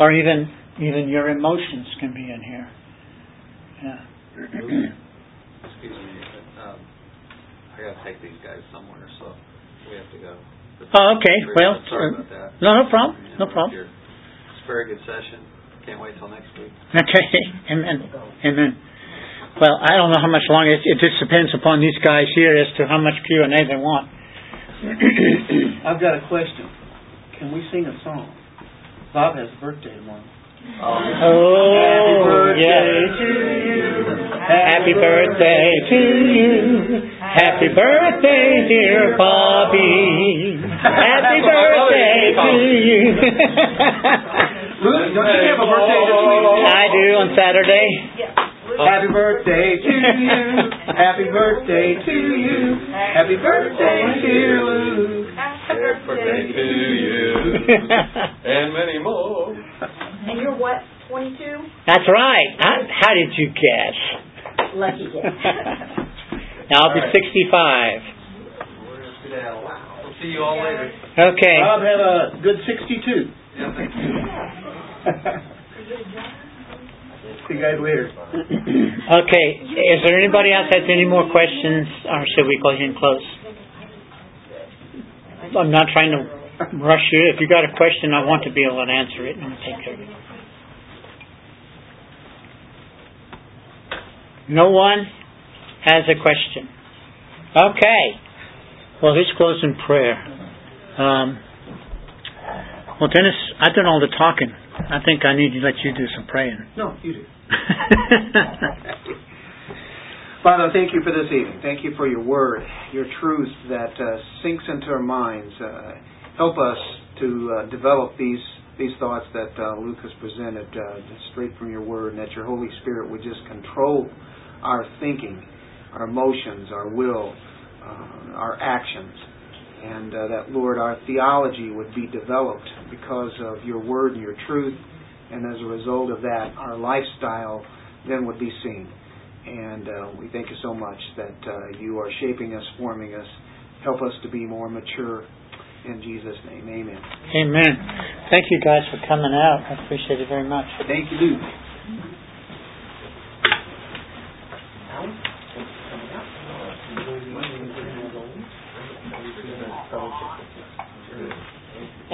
or even even your emotions can be in here. Yeah. Excuse me, um, I gotta take these guys somewhere, so we have to go. Oh, okay. Well, Sorry uh, about that. no, no problem. No problem. It's a very good session. Can't wait till next week. [LAUGHS] Okay. Amen. Amen. Well, I don't know how much longer. It, it just depends upon these guys here as to how much Q and A they want. [COUGHS] I've got a question. Can we sing a song? Bob has a birthday tomorrow. Oh, yes. Happy birthday to you. Happy birthday, dear Bobby. [LAUGHS] Happy birthday oh, to you. [LAUGHS] Luke, don't you have a birthday this week? I do on Saturday. Happy birthday to you. Happy birthday to you. Happy birthday, dear Luke. Happy Happy birthday to you. [LAUGHS] And many more. And you're what? Twenty two? That's right. How, how did you guess? Lucky guess. [LAUGHS] Now I'll be All right. 65. We're gonna sit down. We'll see you all later. Okay. Bob, have a good 62. Yeah, thank you. See you guys later. Okay. Is there anybody else has any more questions, or should we go ahead and close? I'm not trying to rush you. If you got a question, I want to be able to answer it and take care of it. No one has a question. Okay. Well, let's close in prayer. Um, well, Dennis, I've done all the talking. I think I need to let you do some praying. No, you do. [LAUGHS] Father, thank you for this evening. Thank you for your word, your truth that uh, sinks into our minds. Uh, help us to uh, develop these these thoughts that uh, Luke has presented uh, straight from your word, and that your Holy Spirit would just control our thinking, our emotions, our will, uh, our actions. And uh, that, Lord, our theology would be developed because of your word and your truth. And as a result of that, our lifestyle then would be seen. And uh, we thank you so much that uh, you are shaping us, forming us. Help us to be more mature. In Jesus' name, amen. Amen. Thank you guys for coming out. I appreciate it very much. Thank you, Luke.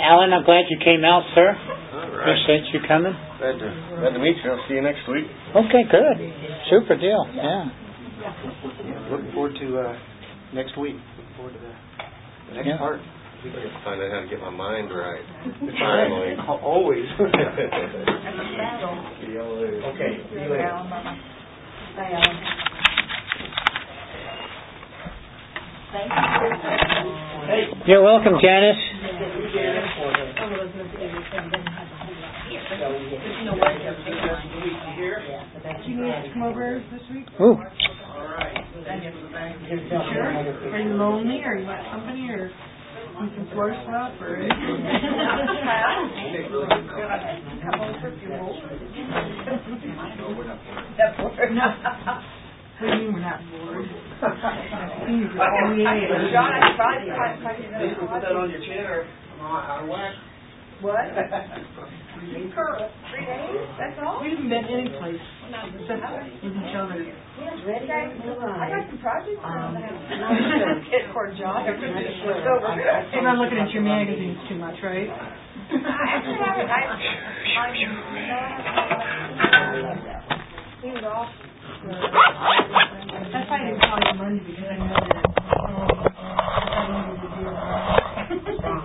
Alan, I'm glad you came out, sir. All right. Appreciate you coming. Glad to, glad to meet you. I'll see you next week. Okay, good. Super deal. Yeah. Looking forward to uh, next week. Looking forward to the, the next Yeah. part. I gotta find out how to get my mind right. [LAUGHS] Finally. Always. okay. [LAUGHS] Okay, see you later. You're welcome, Janice. Do you need to come over this week? Ooh. Sure. Are you lonely, or you want company, or you some floor swap, or anything? No. What do you mean we're not bored? All. John, I tried to find, put that on your chin or on wax. What? Three days, that's all? We haven't been any place except with each other. I got some projects on Get for a job. You're not looking at your magazines too much, right? He was off. That's why I didn't call you Monday, because I know that, um, I needed to do